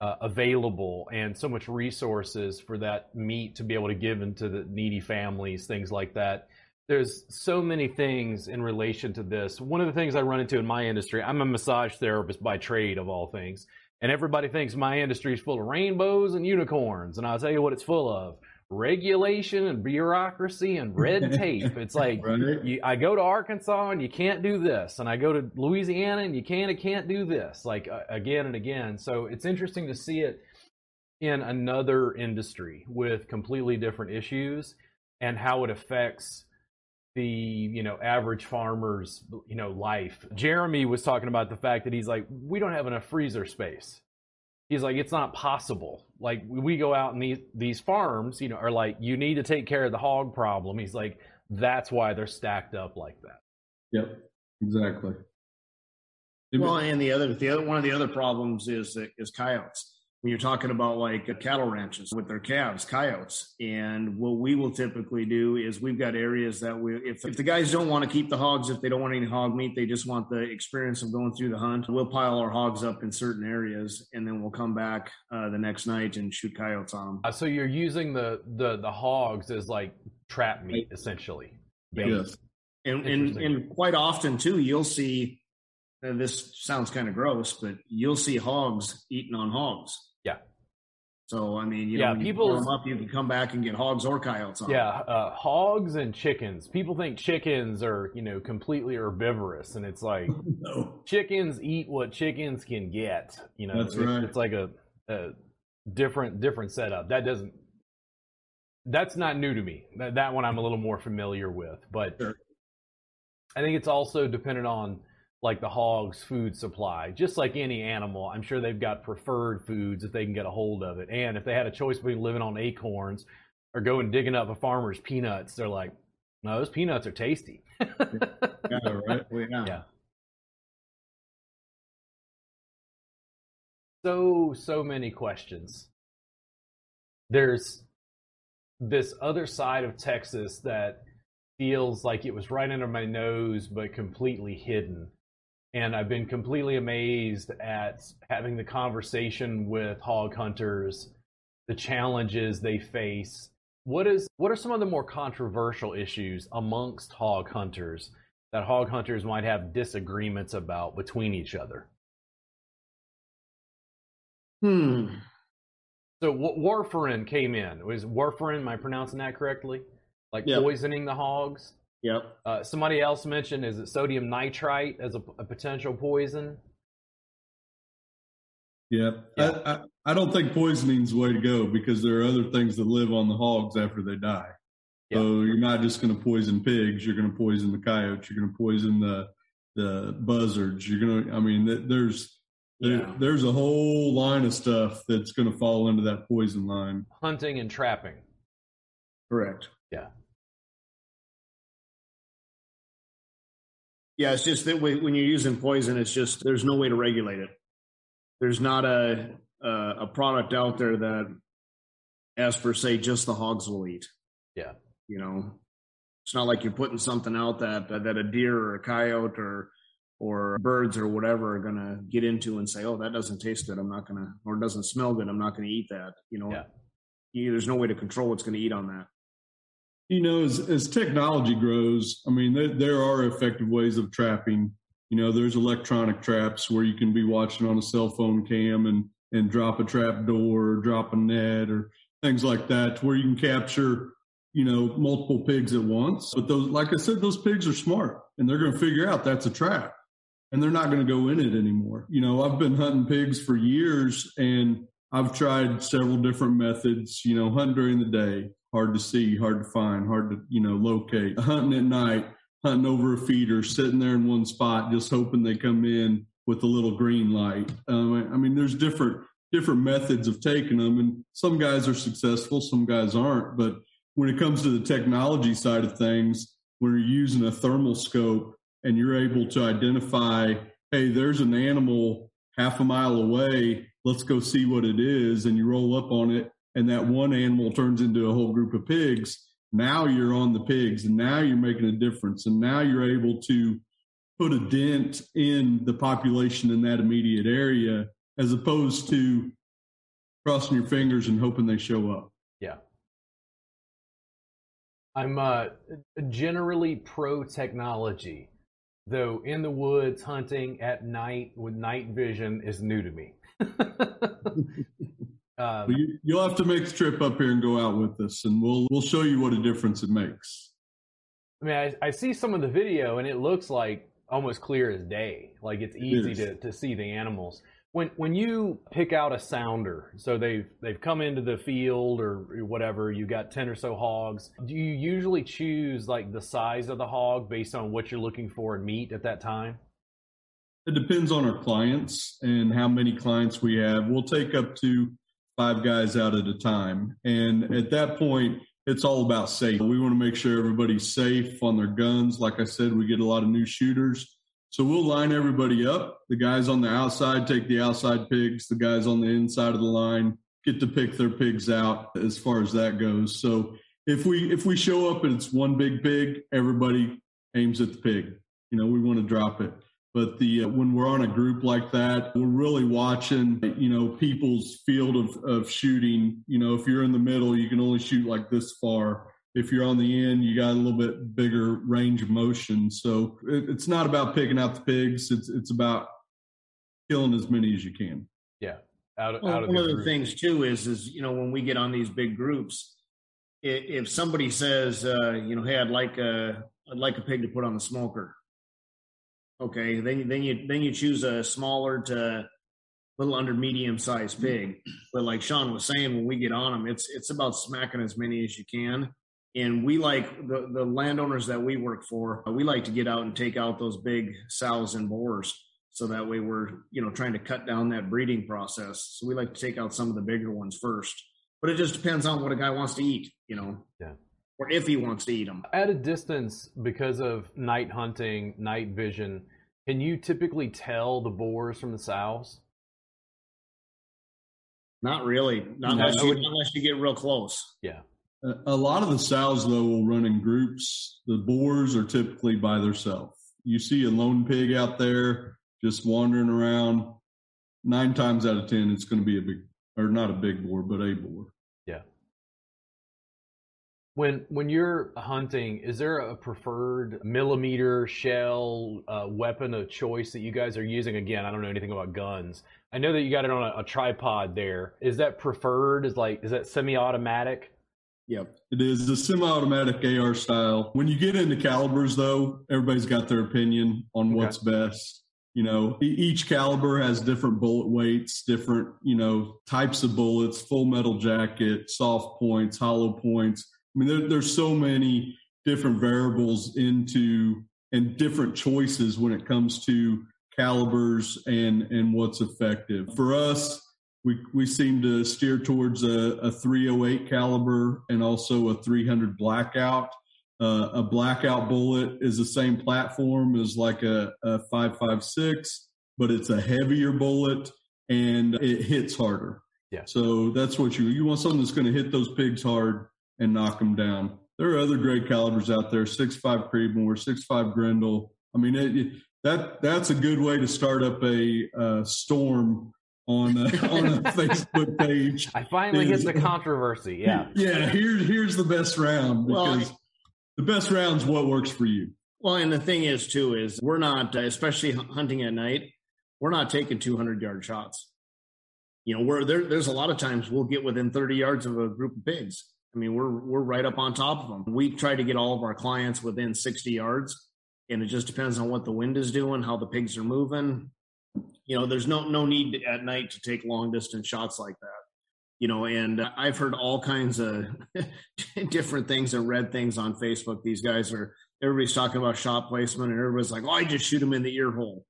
uh, available and so much resources for that meat to be able to give into the needy families, things like that. There's so many things in relation to this. One of the things I run into in my industry, I'm a massage therapist by trade, of all things, and everybody thinks my industry is full of rainbows and unicorns, and I'll tell you what it's full of regulation and bureaucracy and red tape. It's like right. you, I go to Arkansas and you can't do this, and I go to Louisiana and you can and can't do this, like uh, again and again. So it's interesting to see it in another industry with completely different issues and how it affects the you know average farmer's you know life. Jeremy was talking about the fact that he's like we don't have enough freezer space he's like it's not possible like we go out and these these farms you know are like you need to take care of the hog problem. He's like that's why they're stacked up like that. Yep exactly. Well and the other the other one of the other problems is is coyotes when you're talking about like cattle ranches with their calves, coyotes. And what we will typically do is we've got areas that we, if, if the guys don't want to keep the hogs, if they don't want any hog meat, they just want the experience of going through the hunt, we'll pile our hogs up in certain areas and then we'll come back uh, the next night and shoot coyotes on them. Uh, so you're using the, the, the hogs as like trap meat essentially. Yes. And, and, and quite often too, you'll see, and this sounds kind of gross, but you'll see hogs eating on hogs. Yeah. So I mean, you yeah, know, people them up, you can come back and get hogs or coyotes. On. Yeah, uh, hogs and chickens. People think chickens are you know completely herbivorous, and it's like no. chickens eat what chickens can get. You know, That's right. it's like a, a different different setup. That doesn't. That's not new to me. That, that one I'm a little more familiar with, but sure. I think it's also dependent on like the hog's food supply. Just like any animal, I'm sure they've got preferred foods if they can get a hold of it. And if they had a choice between living on acorns or going digging up a farmer's peanuts, they're like, no, those peanuts are tasty. yeah, right. yeah. yeah. So, so many questions. There's this other side of Texas that feels like it was right under my nose, but completely hidden and I've been completely amazed at having the conversation with hog hunters, the challenges they face. What is what are some of the more controversial issues amongst hog hunters that hog hunters might have disagreements about between each other? Hmm. So warfarin came in. Was warfarin? Am I pronouncing that correctly? Like yep. poisoning the hogs? Yep. Uh, somebody else mentioned is it sodium nitrite as a, a potential poison? Yeah, yeah. I, I, I, don't think poisoning is the way to go because there are other things that live on the hogs after they die. Yeah. So you're not just going to poison pigs; you're going to poison the coyotes. You're going to poison the the buzzards. You're going to. I mean, there's there, yeah. there's a whole line of stuff that's going to fall into that poison line. Hunting and trapping. Correct. Yeah. Yeah, it's just that when you're using poison, it's just there's no way to regulate it. There's not a a, a product out there that, as per se, just the hogs will eat. Yeah, you know. It's not like you're putting something out that that a deer or a coyote or or birds or whatever are going to get into and say, "Oh, that doesn't taste good. I'm not going to," or "Doesn't smell good. I'm not going to eat that." You know, Yeah. you, there's no way to control what's going to eat on that. You know, as, as technology grows, I mean, there, there are effective ways of trapping. You know, there's electronic traps where you can be watching on a cell phone cam and, and drop a trap door or drop a net or things like that where you can capture, you know, multiple pigs at once. But those, like I said, those pigs are smart and they're going to figure out that's a trap and they're not going to go in it anymore. You know, I've been hunting pigs for years and I've tried several different methods, you know, hunt during the day, hard to see, hard to find, hard to, you know, locate. Hunting at night, hunting over a feeder, sitting there in one spot, just hoping they come in with a little green light. Um, I mean, there's different different methods of taking them, and some guys are successful, some guys aren't. But when it comes to the technology side of things, when you're using a thermal scope and you're able to identify, hey, there's an animal half a mile away, let's go see what it is, and you roll up on it, and that one animal turns into a whole group of pigs. Now you're on the pigs, and now you're making a difference, and now you're able to put a dent in the population in that immediate area, as opposed to crossing your fingers and hoping they show up. Yeah. I'm uh, generally pro technology, though in the woods hunting at night with night vision is new to me. Well, um, you, you'll have to make the trip up here and go out with us, and we'll we'll show you what a difference it makes. I mean, I, I see some of the video and it looks like almost clear as day. Like it's easy is. to, to see the animals. When when you pick out a sounder, so they've they've come into the field or whatever, you got ten or so hogs. Do you usually choose like the size of the hog based on what you're looking for in meat at that time? It depends on our clients and how many clients we have. We'll take up to five guys out at a time. And at that point, it's all about safety. We want to make sure everybody's safe on their guns. Like I said, we get a lot of new shooters. So we'll line everybody up. The guys on the outside take the outside pigs. The guys on the inside of the line get to pick their pigs out as far as that goes. So if we if we show up and it's one big pig, everybody aims at the pig. You know, we want to drop it. But the uh, when we're on a group like that, we're really watching, you know, people's field of, of shooting. You know, if you're in the middle, you can only shoot like this far. If you're on the end, you got a little bit bigger range of motion. So it, it's not about picking out the pigs. It's it's about killing as many as you can. Yeah, out of Well, out of one the of the group. things too is is you know when we get on these big groups, if somebody says uh, you know hey I'd like a I'd like a pig to put on the smoker, okay then then you then you choose a smaller to little under medium sized mm-hmm. pig. But like Sean was saying, when we get on them, it's it's about smacking as many as you can. And we like the the landowners that we work for. Uh, we like to get out and take out those big sows and boars so that way we're you know trying to cut down that breeding process so we like to take out some of the bigger ones first but it just depends on what a guy wants to eat you know Yeah. Or if he wants to eat them At a distance, because of night hunting, night vision, can you typically tell the boars from the sows? not really not No, unless you, wouldn't- unless you get real close Yeah. A a lot of the sows, though, will run in groups. The boars are typically by themselves. You see a lone pig out there just wandering around. Nine times out of ten, it's going to be a big, or not a big boar, but a boar. When when you're hunting, is there a preferred millimeter shell uh, weapon of choice that you guys are using? Again, I don't know anything about guns. I know that you got it on a, a tripod there. Is that preferred? Is like is that semi-automatic? yep It is a semi-automatic AR style. When you get into calibers, though, everybody's got their opinion on Okay. what's best. You know, each caliber has different bullet weights, different you know types of bullets, full metal jacket, soft points, hollow points. I mean, there, there's so many different variables into and different choices when it comes to calibers and and what's effective for us we we seem to steer towards a, a 308 caliber and also a 300 blackout. Uh, a blackout bullet is the same platform as like a, a 556, but it's a heavier bullet and it hits harder. Yeah. So that's what you you want something that's going to hit those pigs hard and knock them down. there are other great calibers out there: six five Creedmoor, six five Grendel. I mean, it, that that's a good way to start up a uh, storm on a, on a Facebook page. I finally is, hit the controversy. Yeah, yeah. Here's here's the best round because well, the best round's what works for you. Well, and the thing is too is we're not, uh, especially hunting at night, we're not taking 200 yard shots. You know, we're there. There's a lot of times we'll get within 30 yards of a group of pigs. I mean, we're we're right up on top of them. We try to get all of our clients within 60 yards, and it just depends on what the wind is doing, how the pigs are moving. You know, there's no no need at night to take long distance shots like that. You know, and I've heard all kinds of different things and read things on Facebook. These guys are everybody's talking about shot placement, and everybody's like, "Oh, I just shoot them in the ear hole."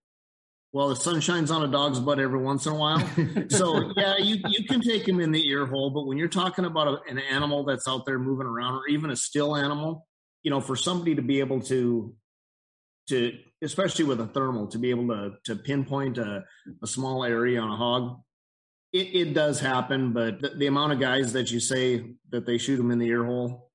Well, the sun shines on a dog's butt every once in a while. so yeah, you you can take them in the ear hole, but when you're talking about a, an animal that's out there moving around, or even a still animal, you know, for somebody to be able to to especially with a thermal to be able to to pinpoint a, a small area on a hog it, it does happen but the, the, amount of guys that you say that they shoot them in the ear hole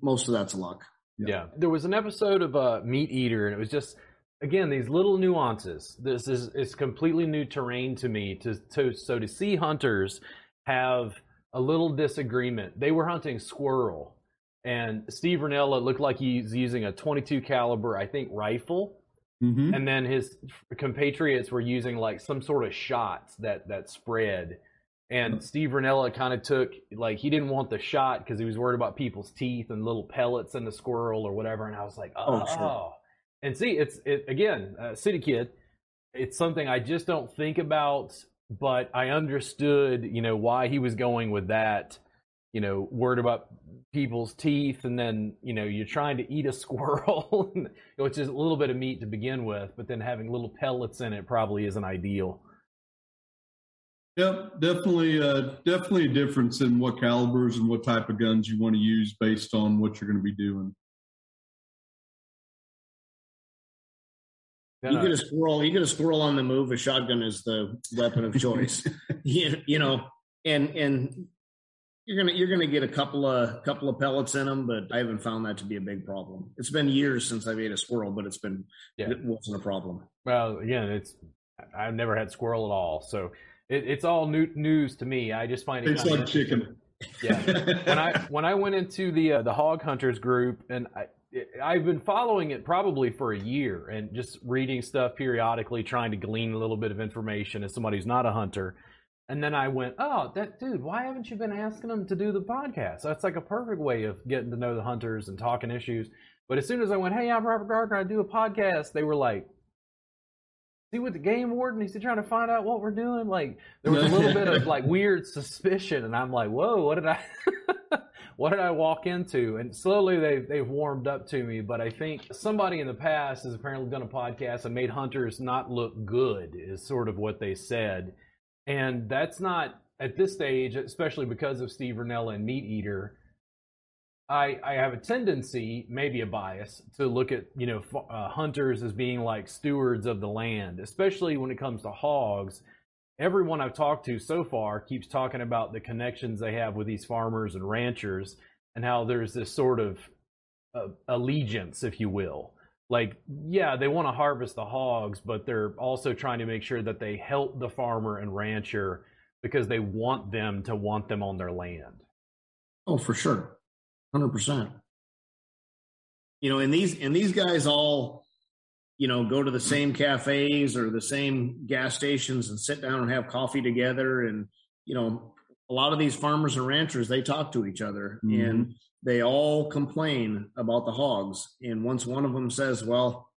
most of that's luck yeah. yeah. There was an episode of uh, Meat Eater, and it was just again these little nuances. This is it's completely new terrain to me. To, to so to see hunters have a little disagreement. They were hunting squirrel, and Steve Rinella looked like he's using a 22 caliber, I think, rifle. Mm-hmm. And then his compatriots were using like some sort of shots that that spread and Steve Rinella kind of took like he didn't want the shot because he was worried about people's teeth and little pellets in the squirrel or whatever. And I was like, oh, oh. And see, it's it again, uh, city kid. It's something I just don't think about, but I understood, you know, why he was going with that. You know, word about people's teeth, and then you know you're trying to eat a squirrel, which is a little bit of meat to begin with, but then having little pellets in it probably isn't ideal. Yep, definitely, uh, definitely a difference in what calibers and what type of guns you want to use based on what you're going to be doing. You get a squirrel. You get a squirrel on the move. A shotgun is the weapon of choice. you, you know, and and you're gonna you're gonna get a couple of couple of pellets in them, but I haven't found that to be a big problem. It's been years since I've ate a squirrel, but it's been yeah. it wasn't a problem. Well, again, it's I've never had squirrel at all, so it, it's all new news to me. I just find it. It's like chicken. Yeah. when I when I went into the uh, the hog hunters group, and I, I've been following it probably for a year, and just reading stuff periodically, trying to glean a little bit of information as somebody who's not a hunter. And then I went, oh, that dude, why haven't you been asking them to do the podcast? That's like a perfect way of getting to know the hunters and talking issues. But as soon as I went, hey, I'm Robert Gardner, I do a podcast, they were like, see what the game warden he's trying to find out what we're doing like there was a little bit of like weird suspicion and i'm like whoa what did i what did i walk into and slowly they've, they've warmed up to me but i think somebody in the past has apparently done a podcast and made hunters not look good is sort of what they said and that's not at this stage especially because of steve Rinella and meat eater I, I have a tendency, maybe a bias, to look at you know uh, hunters as being like stewards of the land, especially when it comes to hogs. Everyone I've talked to so far keeps talking about the connections they have with these farmers and ranchers, and how there's this sort of uh, allegiance, if you will. Like, yeah, they want to harvest the hogs, but they're also trying to make sure that they help the farmer and rancher because they want them to want them on their land. Oh, for sure. Hundred percent. You know, and these and these guys all, you know, go to the same cafes or the same gas stations and sit down and have coffee together. And you know, a lot of these farmers and ranchers they talk to each other mm-hmm. and they all complain about the hogs. And once one of them says, "Well,"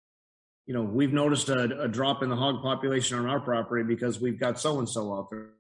you know, we've noticed a, a, drop in the hog population on our property because we've got so and so out there.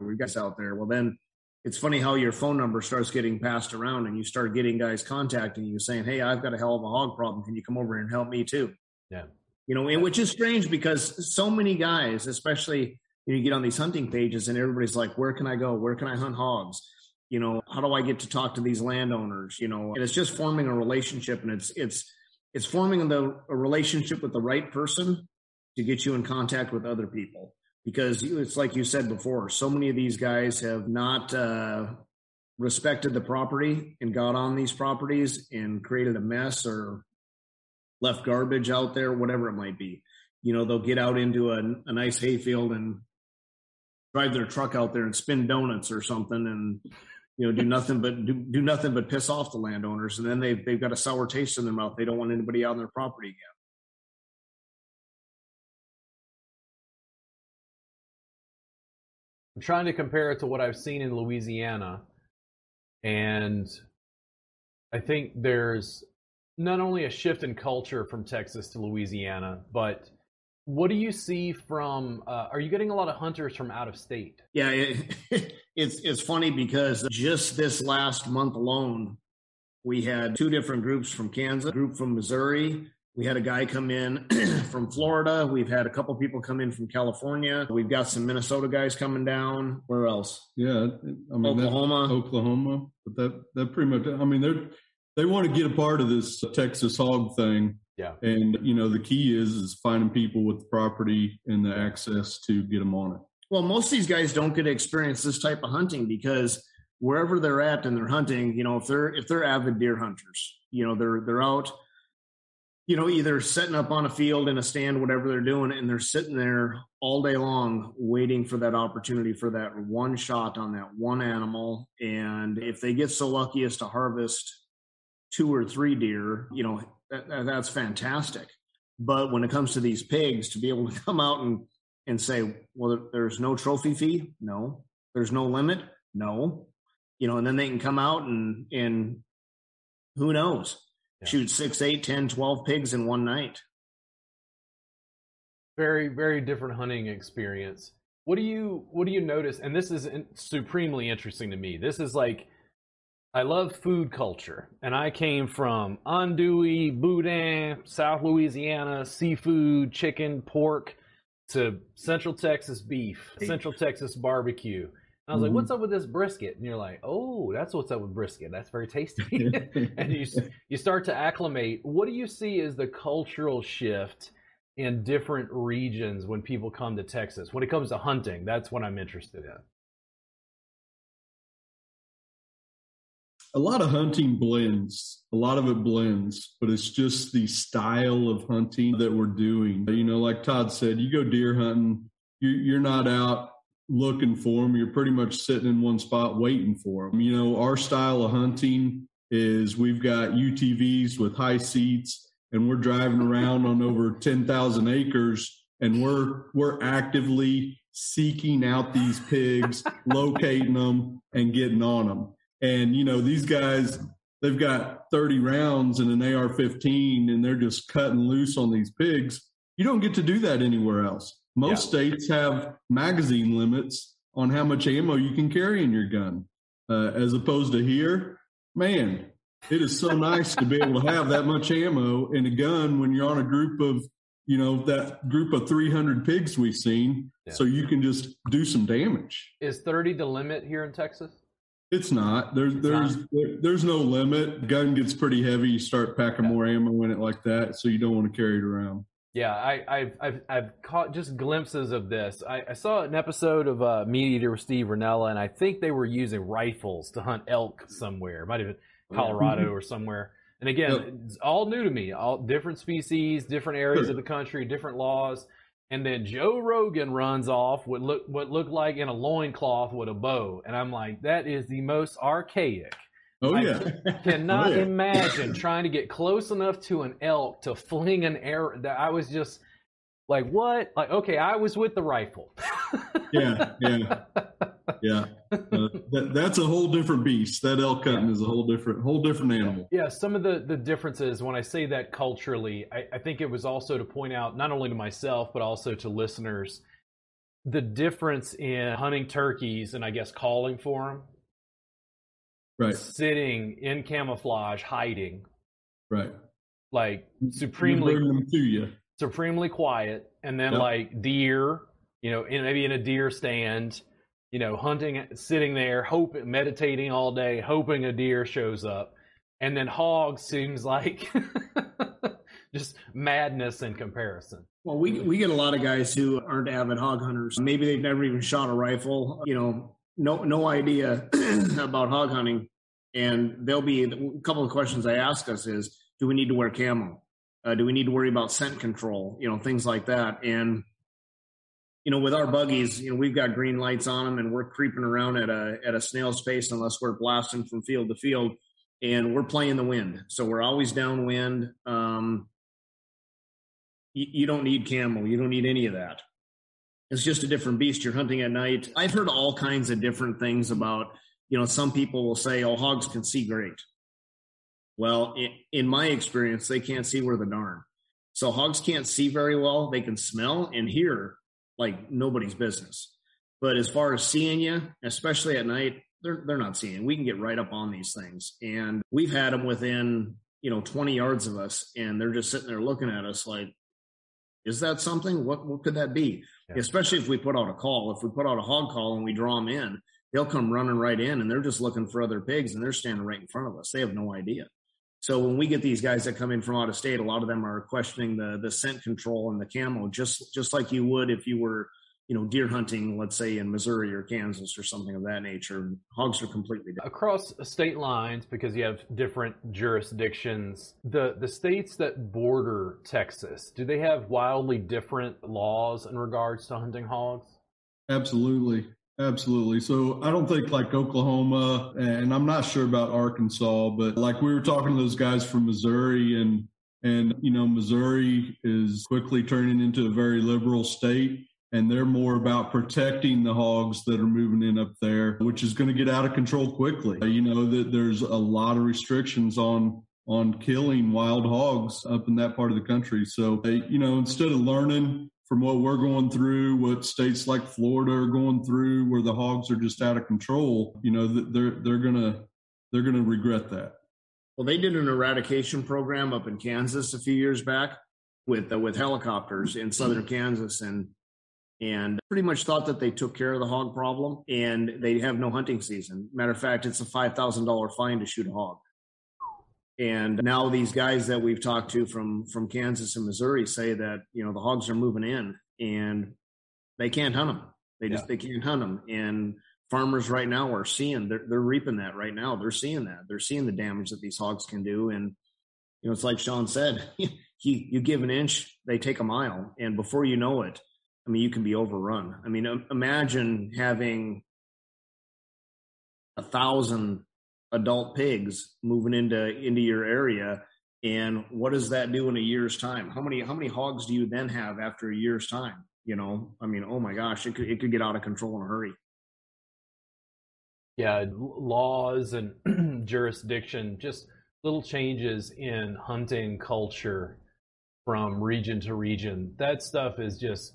We've got out there. Well, then it's funny how your phone number starts getting passed around and you start getting guys contacting you saying, Hey, I've got a hell of a hog problem. Can you come over and help me too? Yeah. You know, which is strange because so many guys, especially you, know, you get on these hunting pages and everybody's like, where can I go? Where can I hunt hogs? You know, how do I get to talk to these landowners? You know, and it's just forming a relationship and it's, it's, it's forming the, a relationship with the right person to get you in contact with other people because it's like you said before so many of these guys have not uh, respected the property and got on these properties and created a mess or left garbage out there, whatever it might be. You know, they'll get out into a, a nice hayfield and drive their truck out there and spin donuts or something and you know do nothing but do, do nothing but piss off the landowners. And then they've, they've got a sour taste in their mouth. They don't want anybody out on their property again. I'm trying to compare it to what I've seen in Louisiana, and I think there's not only a shift in culture from Texas to Louisiana, but what do you see from? Uh, are you getting a lot of hunters from out of state? Yeah, it, it's it's funny because just this last month alone, we had two different groups from Kansas, a group from Missouri, we had a guy come in from Florida. We've had a couple people come in from California. We've got some Minnesota guys coming down. Where else? Yeah, I mean Oklahoma. Oklahoma, but that that pretty much. I mean, they're they want to get a part of this Texas hog thing. Yeah, and you know the key is is finding people with the property and the access to get them on it. Well, most of these guys don't get to experience this type of hunting because wherever they're at and they're hunting, you know, if they're if they're avid deer hunters, you know, they're they're out you know, either setting up on a field in a stand, whatever they're doing, and they're sitting there all day long waiting for that opportunity for that one shot on that one animal. And if they get so lucky as to harvest two or three deer, you know, that, that's fantastic. But when it comes to these pigs, to be able to come out and and say, well, there's no trophy fee, no, there's no limit, no, you know, and then they can come out and and who knows yeah. shoot six, eight, 10, 12 pigs in one night. Very, very different hunting experience. What do you what do you notice? And this is supremely interesting to me. This is like I love food culture, and I came from andouille, boudin, South Louisiana, seafood, chicken, pork, to Central Texas beef, Central Texas barbecue, I was mm-hmm. like, "What's up with this brisket?" And you're like, "Oh, that's what's up with brisket. That's very tasty." and you you start to acclimate. What do you see as the cultural shift in different regions when people come to Texas? When it comes to hunting, that's what I'm interested in. A lot of hunting blends. A lot of it blends, but it's just the style of hunting that we're doing. You know, like Todd said, you go deer hunting, you're not out looking for them. You're pretty much sitting in one spot waiting for them. You know, our style of hunting is we've got UTVs with high seats and we're driving around on over 10,000 acres and we're we're actively seeking out these pigs, locating them and getting on them. And you know, these guys they've got 30 rounds in an AR-15 and they're just cutting loose on these pigs. You don't get to do that anywhere else. Most yeah. states have magazine limits on how much ammo you can carry in your gun, uh, as opposed to here. Man, it is so nice to be able to have that much ammo in a gun when you're on a group of, you know, that group of 300 pigs we've seen, yeah. so you can just do some damage. Is 30 the limit here in Texas? It's not. There's it's there's not. There, there's no limit. Gun gets pretty heavy. You start packing yeah. more ammo in it like that, so you don't want to carry it around. Yeah, I, have I've I've caught just glimpses of this. I, I saw an episode of uh, Meat Eater with Steve Rinella, and I think they were using rifles to hunt elk somewhere. It might have been Colorado or somewhere. And again, yep. it's all new to me. All different species, different areas of the country, different laws. And then Joe Rogan runs off with look what looked like in a loincloth with a bow, and I'm like, that is the most archaic Oh I yeah. cannot oh, yeah. imagine trying to get close enough to an elk to fling an arrow. That I was just like, what? Like, okay, I was with the rifle. yeah, yeah, yeah. Uh, that, that's a whole different beast. That elk hunting yeah. is a whole different, whole different animal. Yeah, some of the the differences when I say that culturally, I, I think it was also to point out not only to myself but also to listeners the difference in hunting turkeys and I guess calling for them right. sitting in camouflage, hiding, right, like supremely to you. supremely quiet, and then yep. like deer, you know, in, maybe in a deer stand, you know, hunting, sitting there, hoping, meditating all day, hoping a deer shows up, and then hog seems like just madness in comparison. Well, we we get a lot of guys who aren't avid hog hunters. Maybe they've never even shot a rifle. You know, no no idea about hog hunting, and there'll be a couple of questions I ask us is, do we need to wear camo? Uh, do we need to worry about scent control? You know, things like that. And you know, with our buggies, you know, we've got green lights on them, and we're creeping around at a at a snail's pace unless we're blasting from field to field, and we're playing the wind, so we're always downwind. Um, you, you don't need camel, You don't need any of that. It's just a different beast. You're hunting at night. I've heard all kinds of different things about. You know, some people will say, "Oh, hogs can see great." Well, in, in my experience, they can't see where the darn. So hogs can't see very well. They can smell and hear like nobody's business. But as far as seeing you, especially at night, they're they're not seeing. We can get right up on these things, and we've had them within you know 20 yards of us, and they're just sitting there looking at us like, "Is that something? What what could that be?" Yeah. Especially if we put out a call. If we put out a hog call and we draw them in, they'll come running right in, and they're just looking for other pigs, and they're standing right in front of us. They have no idea. So when we get these guys that come in from out of state, a lot of them are questioning the the scent control and the camo, just just like you would if you were, you know, deer hunting, let's say in Missouri or Kansas or something of that nature. Hogs are completely different. Across state lines, because you have different jurisdictions, the the states that border Texas, do they have wildly different laws in regards to hunting hogs? Absolutely. Absolutely. So I don't think like Oklahoma, and I'm not sure about Arkansas, but like we were talking to those guys from Missouri, and and you know Missouri is quickly turning into a very liberal state, and they're more about protecting the hogs that are moving in up there, which is going to get out of control quickly. You know that there's a lot of restrictions on on killing wild hogs up in that part of the country. So you know instead of learning from what we're going through, what states like Florida are going through, where the hogs are just out of control, you know, they're they're gonna they're gonna regret that. Well, they did an eradication program up in Kansas a few years back with uh, with helicopters in southern Kansas, and and pretty much thought that they took care of the hog problem, and they have no hunting season. Matter of fact, it's a five thousand dollar fine to shoot a hog. And now these guys that we've talked to from from Kansas and Missouri say that you know the hogs are moving in and they can't hunt them. They just yeah. they can't hunt them. And farmers right now are seeing they're they're reaping that right now. They're seeing that. They're seeing the damage that these hogs can do. And you know it's like Sean said, you you give an inch, they take a mile, and before you know it, I mean you can be overrun. I mean imagine having a thousand adult pigs moving into into your area and what does that do in a year's time? How many how many hogs do you then have after a year's time? You know i mean oh my gosh it could it could get out of control in a hurry. Yeah laws and jurisdiction just little changes in hunting culture from region to region. That stuff is just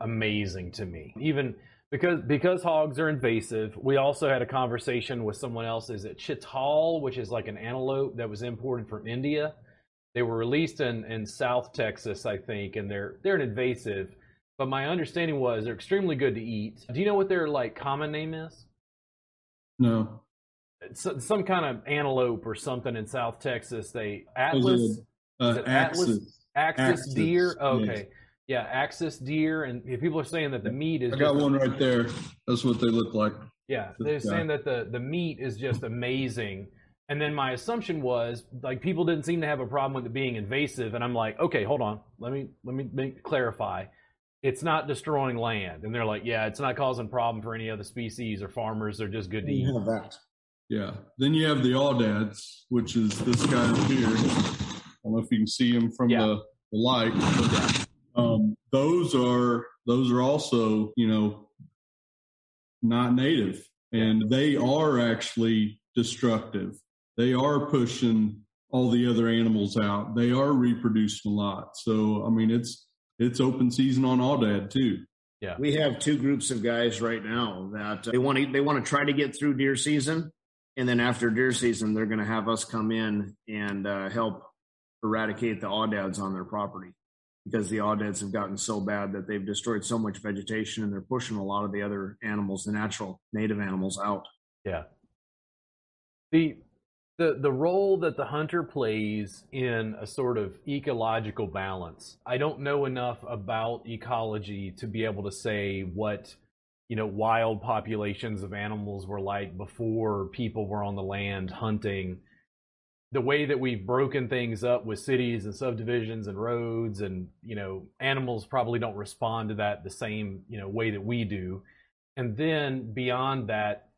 amazing to me. Even because because hogs are invasive. We also had a conversation with someone else. Is it chital, which is like an antelope that was imported from India? They were released in, in South Texas, I think, and they're they're an invasive. But my understanding was they're extremely good to eat. Do you know what their like common name is? No. It's some kind of antelope or something in South Texas. They Atlas. Uh, Axis. Axis, Axis deer. Okay. Yes. Yeah, axis deer, and people are saying that the meat is. I got one right there. That's what they look like. Yeah, they're saying that the the meat is just amazing. And then my assumption was like people didn't seem to have a problem with it being invasive, and I'm like, okay, hold on, let me let me make, clarify. It's not destroying land, and they're like, yeah, it's not causing problem for any other species or farmers. They're just good to eat. Have that. Yeah. Then you have the Aoudads, which is this guy here. I don't know if you can see him from yeah. the, the light. But, um, those are those are also you know not native, and they are actually destructive. They are pushing all the other animals out. They are reproducing a lot. So I mean, it's it's open season on Aoudad too. Yeah, we have two groups of guys right now that uh, they want to they want to try to get through deer season, and then after deer season, they're going to have us come in and uh, help eradicate the Aoudads on their property because the Aoudads have gotten so bad that they've destroyed so much vegetation and they're pushing a lot of the other animals, the natural native animals, out. Yeah. The the the role that the hunter plays in a sort of ecological balance. I don't know enough about ecology to be able to say what you know wild populations of animals were like before people were on the land hunting the way that we've broken things up with cities and subdivisions and roads and you know animals probably don't respond to that the same you know way that we do. And then beyond that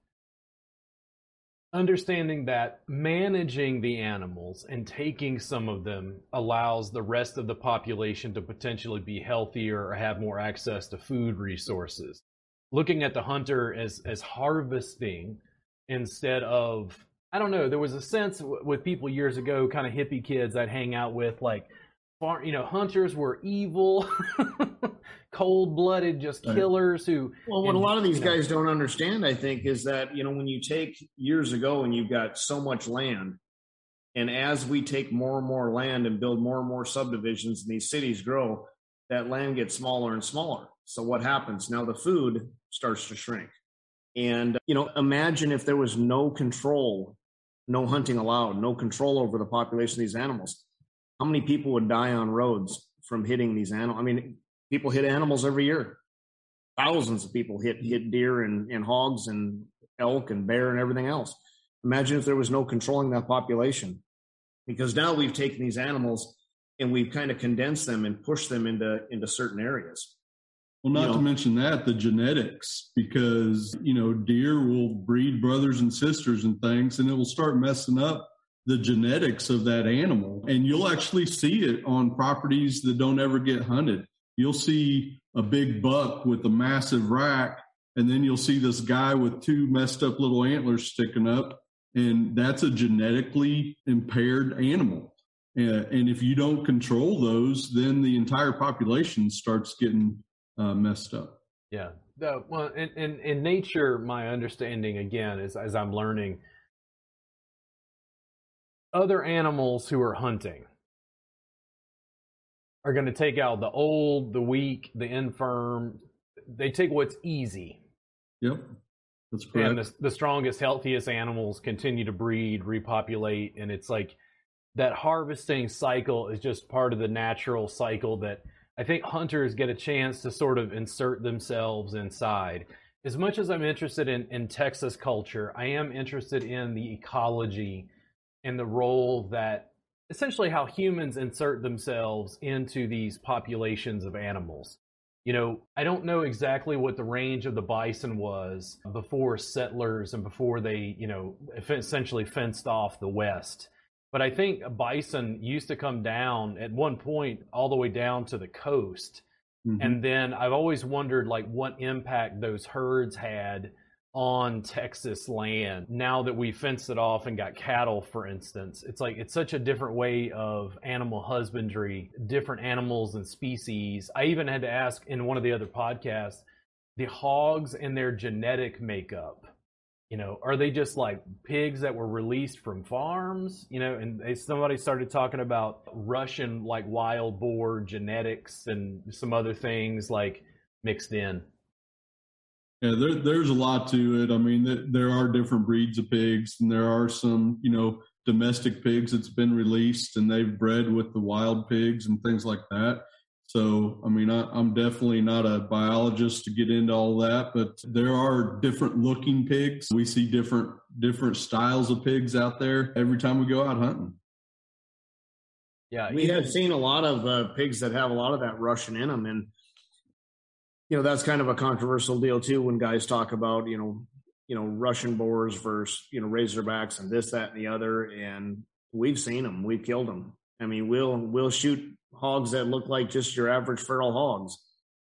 understanding that managing the animals and taking some of them allows the rest of the population to potentially be healthier or have more access to food resources. Looking at the hunter as as harvesting instead of I don't know. There was a sense with people years ago, kind of hippie kids I'd hang out with, like, you know, hunters were evil, cold blooded, just killers who. Well, what and, a lot of these guys know, don't understand, I think, is that, you know, when you take years ago and you've got so much land, and as we take more and more land and build more and more subdivisions and these cities grow, that land gets smaller and smaller. So what happens? Now the food starts to shrink. And, you know, imagine if there was no control no hunting allowed, no control over the population of these animals. How many people would die on roads from hitting these animals? I mean, people hit animals every year. Thousands of people hit hit deer and, and hogs and elk and bear and everything else. Imagine if there was no controlling that population. Because now we've taken these animals and we've kind of condensed them and pushed them into into certain areas. Well, not you know, to mention that the genetics, because you know deer will breed brothers and sisters and things, and it will start messing up the genetics of that animal. And you'll actually see it on properties that don't ever get hunted. You'll see a big buck with a massive rack, and then you'll see this guy with two messed up little antlers sticking up, and that's a genetically impaired animal. Uh, and if you don't control those, then the entire population starts getting uh, messed up. Yeah. The, well, in, in, in nature, my understanding again is as I'm learning, other animals who are hunting are going to take out the old, the weak, the infirm. They take what's easy. Yep. That's correct. And the, the strongest, healthiest animals continue to breed, repopulate. And it's like that harvesting cycle is just part of the natural cycle that I think hunters get a chance to sort of insert themselves inside. As much as I'm interested in, in Texas culture, I am interested in the ecology and the role that essentially how humans insert themselves into these populations of animals. You know, I don't know exactly what the range of the bison was before settlers and before they, you know, essentially fenced off the West. But I think bison used to come down at one point all the way down to the coast. Mm-hmm. And then I've always wondered like what impact those herds had on Texas land now that we fenced it off and got cattle, for instance. It's like it's such a different way of animal husbandry, different animals and species. I even had to ask in one of the other podcasts the hogs and their genetic makeup you know are they just like pigs that were released from farms? You know and they, somebody started talking about russian like wild boar genetics and some other things like mixed in. Yeah there, there's a lot to it. I mean there are different breeds of pigs and there are some you know domestic pigs that's been released and they've bred with the wild pigs and things like that so, I mean, I, am definitely not a biologist to get into all that, but there are different looking pigs. We see different different styles of pigs out there every time we go out hunting. Yeah, we have seen a lot of uh, pigs that have a lot of that Russian in them, and you know that's kind of a controversial deal too. When guys talk about you know you know Russian boars versus you know Razorbacks and this that and the other, and we've seen them, we've killed them. I mean, we'll we'll shoot hogs that look like just your average feral hogs.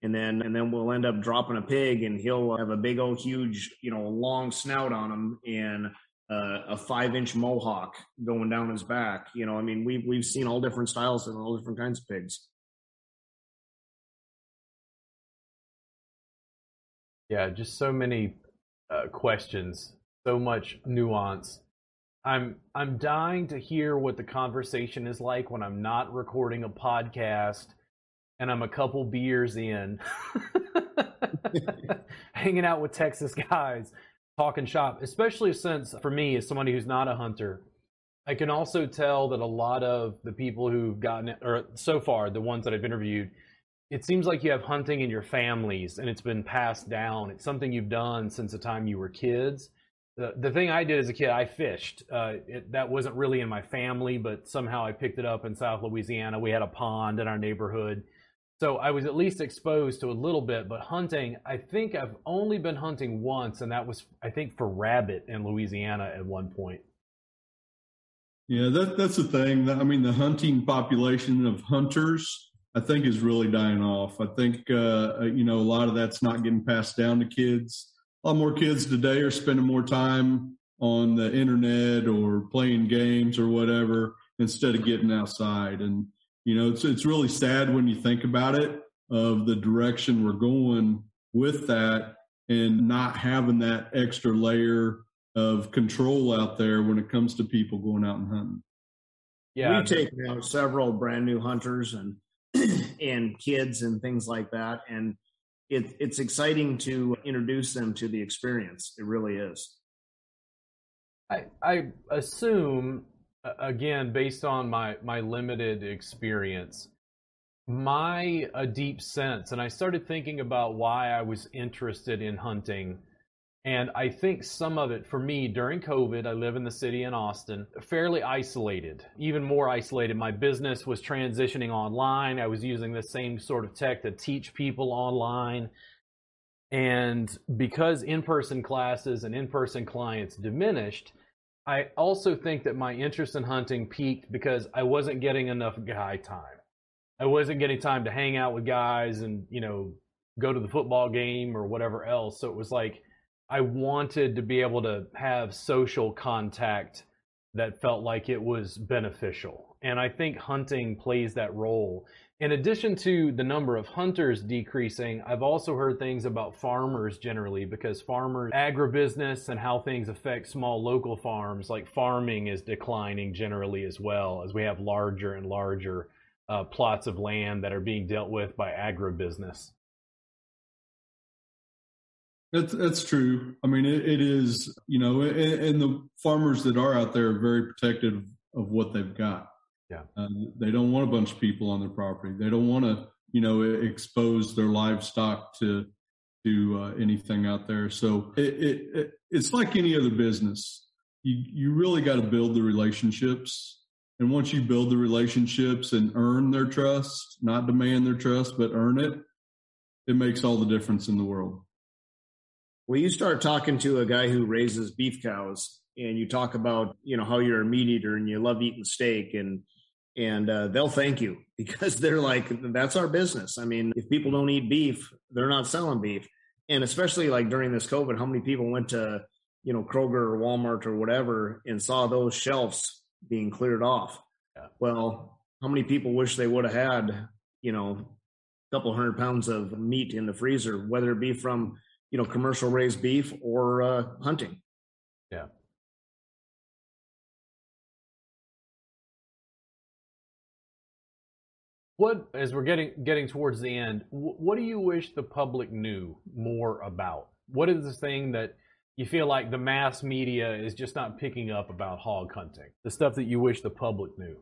And then, and then we'll end up dropping a pig and he'll have a big old huge, you know, long snout on him and uh, a five inch mohawk going down his back. You know, I mean, we've, we've seen all different styles and all different kinds of pigs. Yeah, just so many uh, questions, so much nuance I'm I'm dying to hear what the conversation is like when I'm not recording a podcast and I'm a couple beers in, hanging out with Texas guys, talking shop. Especially since for me, as somebody who's not a hunter, I can also tell that a lot of the people who've gotten it, or so far the ones that I've interviewed, it seems like you have hunting in your families and it's been passed down. It's something you've done since the time you were kids. The, the thing I did as a kid, I fished. Uh, it, that wasn't really in my family, but somehow I picked it up in South Louisiana. We had a pond in our neighborhood. So I was at least exposed to a little bit, but hunting, I think I've only been hunting once, and that was, I think, for rabbit in Louisiana at one point. Yeah, that, that's the thing. I mean, the hunting population of hunters, I think, is really dying off. I think, uh, you know, a lot of that's not getting passed down to kids. A lot more kids today are spending more time on the internet or playing games or whatever instead of getting outside. And, you know, it's, it's really sad when you think about it of the direction we're going with that and not having that extra layer of control out there when it comes to people going out and hunting. Yeah, we've taken out several brand new hunters and and kids and things like that, and it, it's exciting to introduce them to the experience. It really is. I I assume again based on my my limited experience my a deep sense and i started thinking about why i was interested in hunting and I think some of it for me during COVID, I live in the city in Austin, fairly isolated, even more isolated. My business was transitioning online. I was using the same sort of tech to teach people online. And because in person classes and in person clients diminished, I also think that my interest in hunting peaked because I wasn't getting enough guy time. I wasn't getting time to hang out with guys and, you know, go to the football game or whatever else. So it was like, I wanted to be able to have social contact that felt like it was beneficial. And I think hunting plays that role. In addition to the number of hunters decreasing, I've also heard things about farmers generally because farmers, agribusiness, and how things affect small local farms, like farming, is declining generally as well as we have larger and larger uh, plots of land that are being dealt with by agribusiness. That's that's true. I mean, it, it is. You know, and, and, the farmers that are out there are very protective of what they've got. Yeah, uh, they don't want a bunch of people on their property. They don't want to, you know, expose their livestock to to uh, anything out there. So it, it, it it's like any other business. You you really got to build the relationships. And once you build the relationships and earn their trust, not demand their trust, but earn it, it makes all the difference in the world. Well, you start talking to a guy who raises beef cows, and you talk about you know how you're a meat eater and you love eating steak, and and uh, they'll thank you because they're like that's our business. I mean, if people don't eat beef, they're not selling beef, and especially like during this COVID, how many people went to you know Kroger or Walmart or whatever and saw those shelves being cleared off? Well, how many people wish they would have had you know a couple hundred pounds of meat in the freezer, whether it be from you know, commercial raised beef or uh, hunting. Yeah. What, as we're getting getting towards the end, what do you wish the public knew more about? What is the thing that you feel like the mass media is just not picking up about hog hunting? The stuff that you wish the public knew.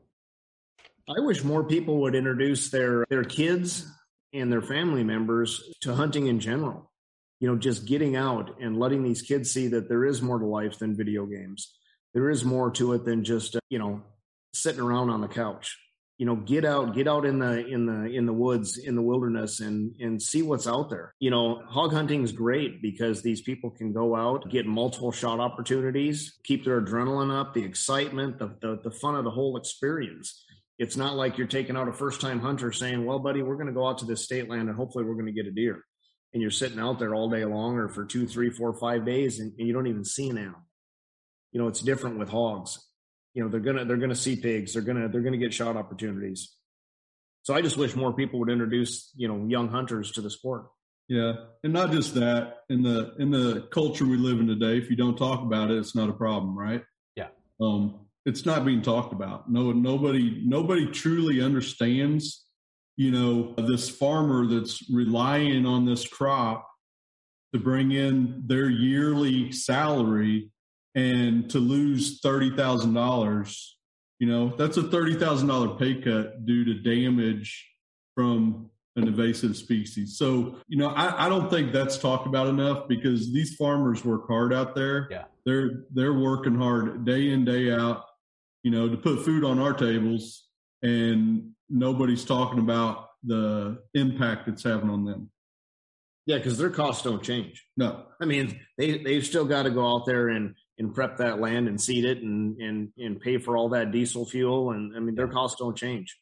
I wish more people would introduce their their kids and their family members to hunting in general you know, just getting out and letting these kids see that there is more to life than video games. There is more to it than just, uh, you know, sitting around on the couch. You know, get out, get out in the in the in the woods, in the wilderness, and and see what's out there. You know, hog hunting is great because these people can go out, get multiple shot opportunities, keep their adrenaline up, the excitement, the the, the fun of the whole experience. It's not like you're taking out a first time hunter saying, "Well, buddy, we're going to go out to this state land and hopefully we're going to get a deer." And you're sitting out there all day long or for two, three, four, five days and, and you don't even see an animal. You know, it's different with hogs. You know, they're gonna they're gonna see pigs, they're gonna they're gonna get shot opportunities. So I just wish more people would introduce, you know, young hunters to the sport. Yeah. And not just that, in the in the culture we live in today, if you don't talk about it, it's not a problem, right? Yeah. Um, it's not being talked about. No nobody nobody truly understands you know, this farmer that's relying on this crop to bring in their yearly salary and to lose $30,000, you know, that's a $30,000 pay cut due to damage from an invasive species. So, you know, I, I, don't think that's talked about enough because these farmers work hard out there. Yeah. They're they're working hard day in, day out, you know, to put food on our tables and nobody's talking about the impact it's having on them. Yeah, because their costs don't change. No. I mean, they they've still got to go out there and and prep that land and seed it and and and pay for all that diesel fuel and I mean their costs don't change.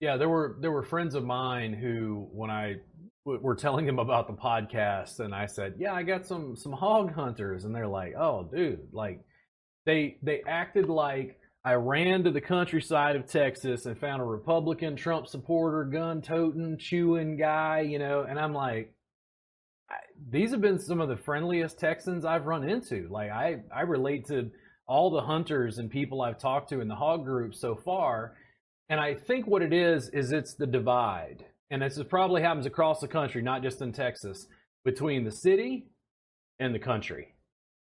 Yeah, there were there were friends of mine who, when I w- were telling them about the podcast, and I said, "Yeah, I got some some hog hunters," and they're like, "Oh, dude, like they they acted like I ran to the countryside of Texas and found a Republican Trump supporter, gun toting, chewing guy, you know, and I'm like." These have been some of the friendliest Texans I've run into. Like I, I relate to all the hunters and people I've talked to in the hog group so far, and I think what it is, is it's the divide. And this probably happens across the country, not just in Texas, between the city and the country.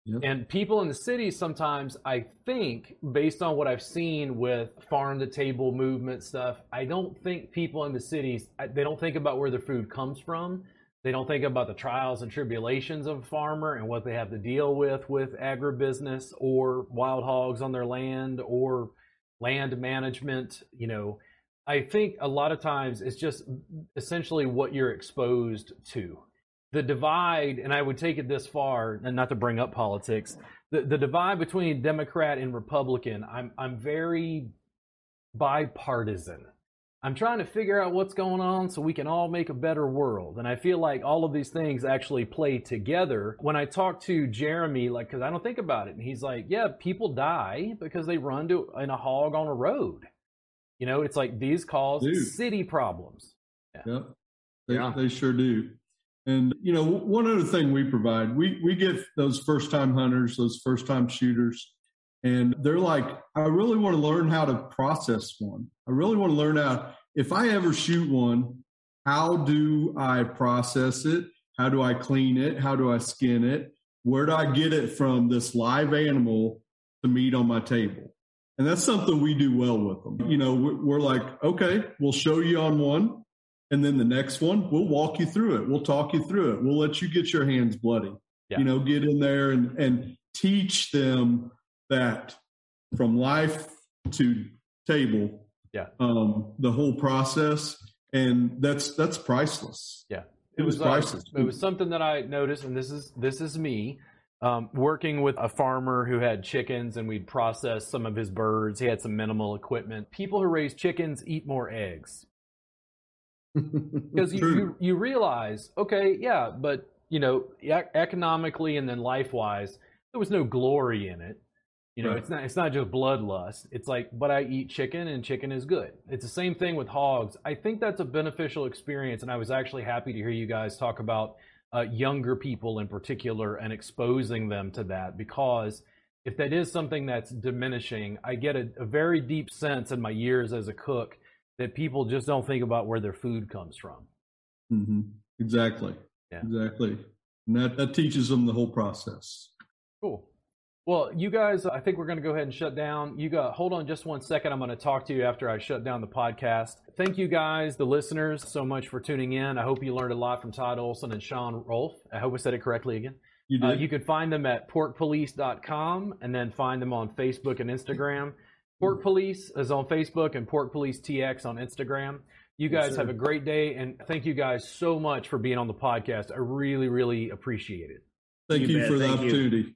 Yep. And people in the city sometimes, I think, based on what I've seen with farm to table movement stuff, I don't think people in the cities, they don't think about where their food comes from. They don't think about the trials and tribulations of a farmer and what they have to deal with with agribusiness or wild hogs on their land or land management, you know, I think a lot of times it's just essentially what you're exposed to. The divide, and I would take it this far, and not to bring up politics, the, the divide between Democrat and Republican, I'm I'm very bipartisan. I'm trying to figure out what's going on so we can all make a better world. And I feel like all of these things actually play together. When I talk to Jeremy, like, cause I don't think about it. And he's like, yeah, people die because they run to in a hog on a road. You know, it's like these cause Dude. city problems. Yeah. Yep. They, yeah. they sure do. And, you know, one other thing we provide, we, we get those first time hunters, those first time shooters and they're like, I really want to learn how to process one. I really want to learn how, if I ever shoot one, how do I process it? How do I clean it? How do I skin it? Where do I get it from this live animal to meat on my table? And that's something we do well with them. You know, we're like, okay, we'll show you on one. And then the next one, we'll walk you through it. We'll talk you through it. We'll let you get your hands bloody. Yeah. You know, get in there and, and teach them that from life to table. Yeah. Um, the whole process, and that's that's priceless. Yeah. It, it was, was uh, priceless. it was something that I noticed, and this is this is me. Um, working with a farmer who had chickens and we'd process some of his birds. He had some minimal equipment. People who raise chickens eat more eggs. Because you, you, you, realize, okay, yeah, but you know, economically and then life wise, there was no glory in it. You know, right. it's not it's not just bloodlust. It's like, but I eat chicken and chicken is good. It's the same thing with hogs. I think that's a beneficial experience, and I was actually happy to hear you guys talk about uh, younger people in particular and exposing them to that because if that is something that's diminishing, I get a, a very deep sense in my years as a cook that people just don't think about where their food comes from. Mm-hmm. Exactly. Yeah. Exactly. And that, that teaches them the whole process. Cool. Well, you guys, I think we're going to go ahead and shut down. You got hold on just one second. I'm going to talk to you after I shut down the podcast. Thank you guys, the listeners, so much for tuning in. I hope you learned a lot from Todd Olson and Sean Rolfe. I hope I said it correctly again. You did. Uh, you can find them at porkpolice.com and then find them on Facebook and Instagram. Pork Police is on Facebook and Pork Police TX on Instagram. You guys yes, have a great day and thank you guys so much for being on the podcast. I really, really appreciate it. Thank you, you for the opportunity. You.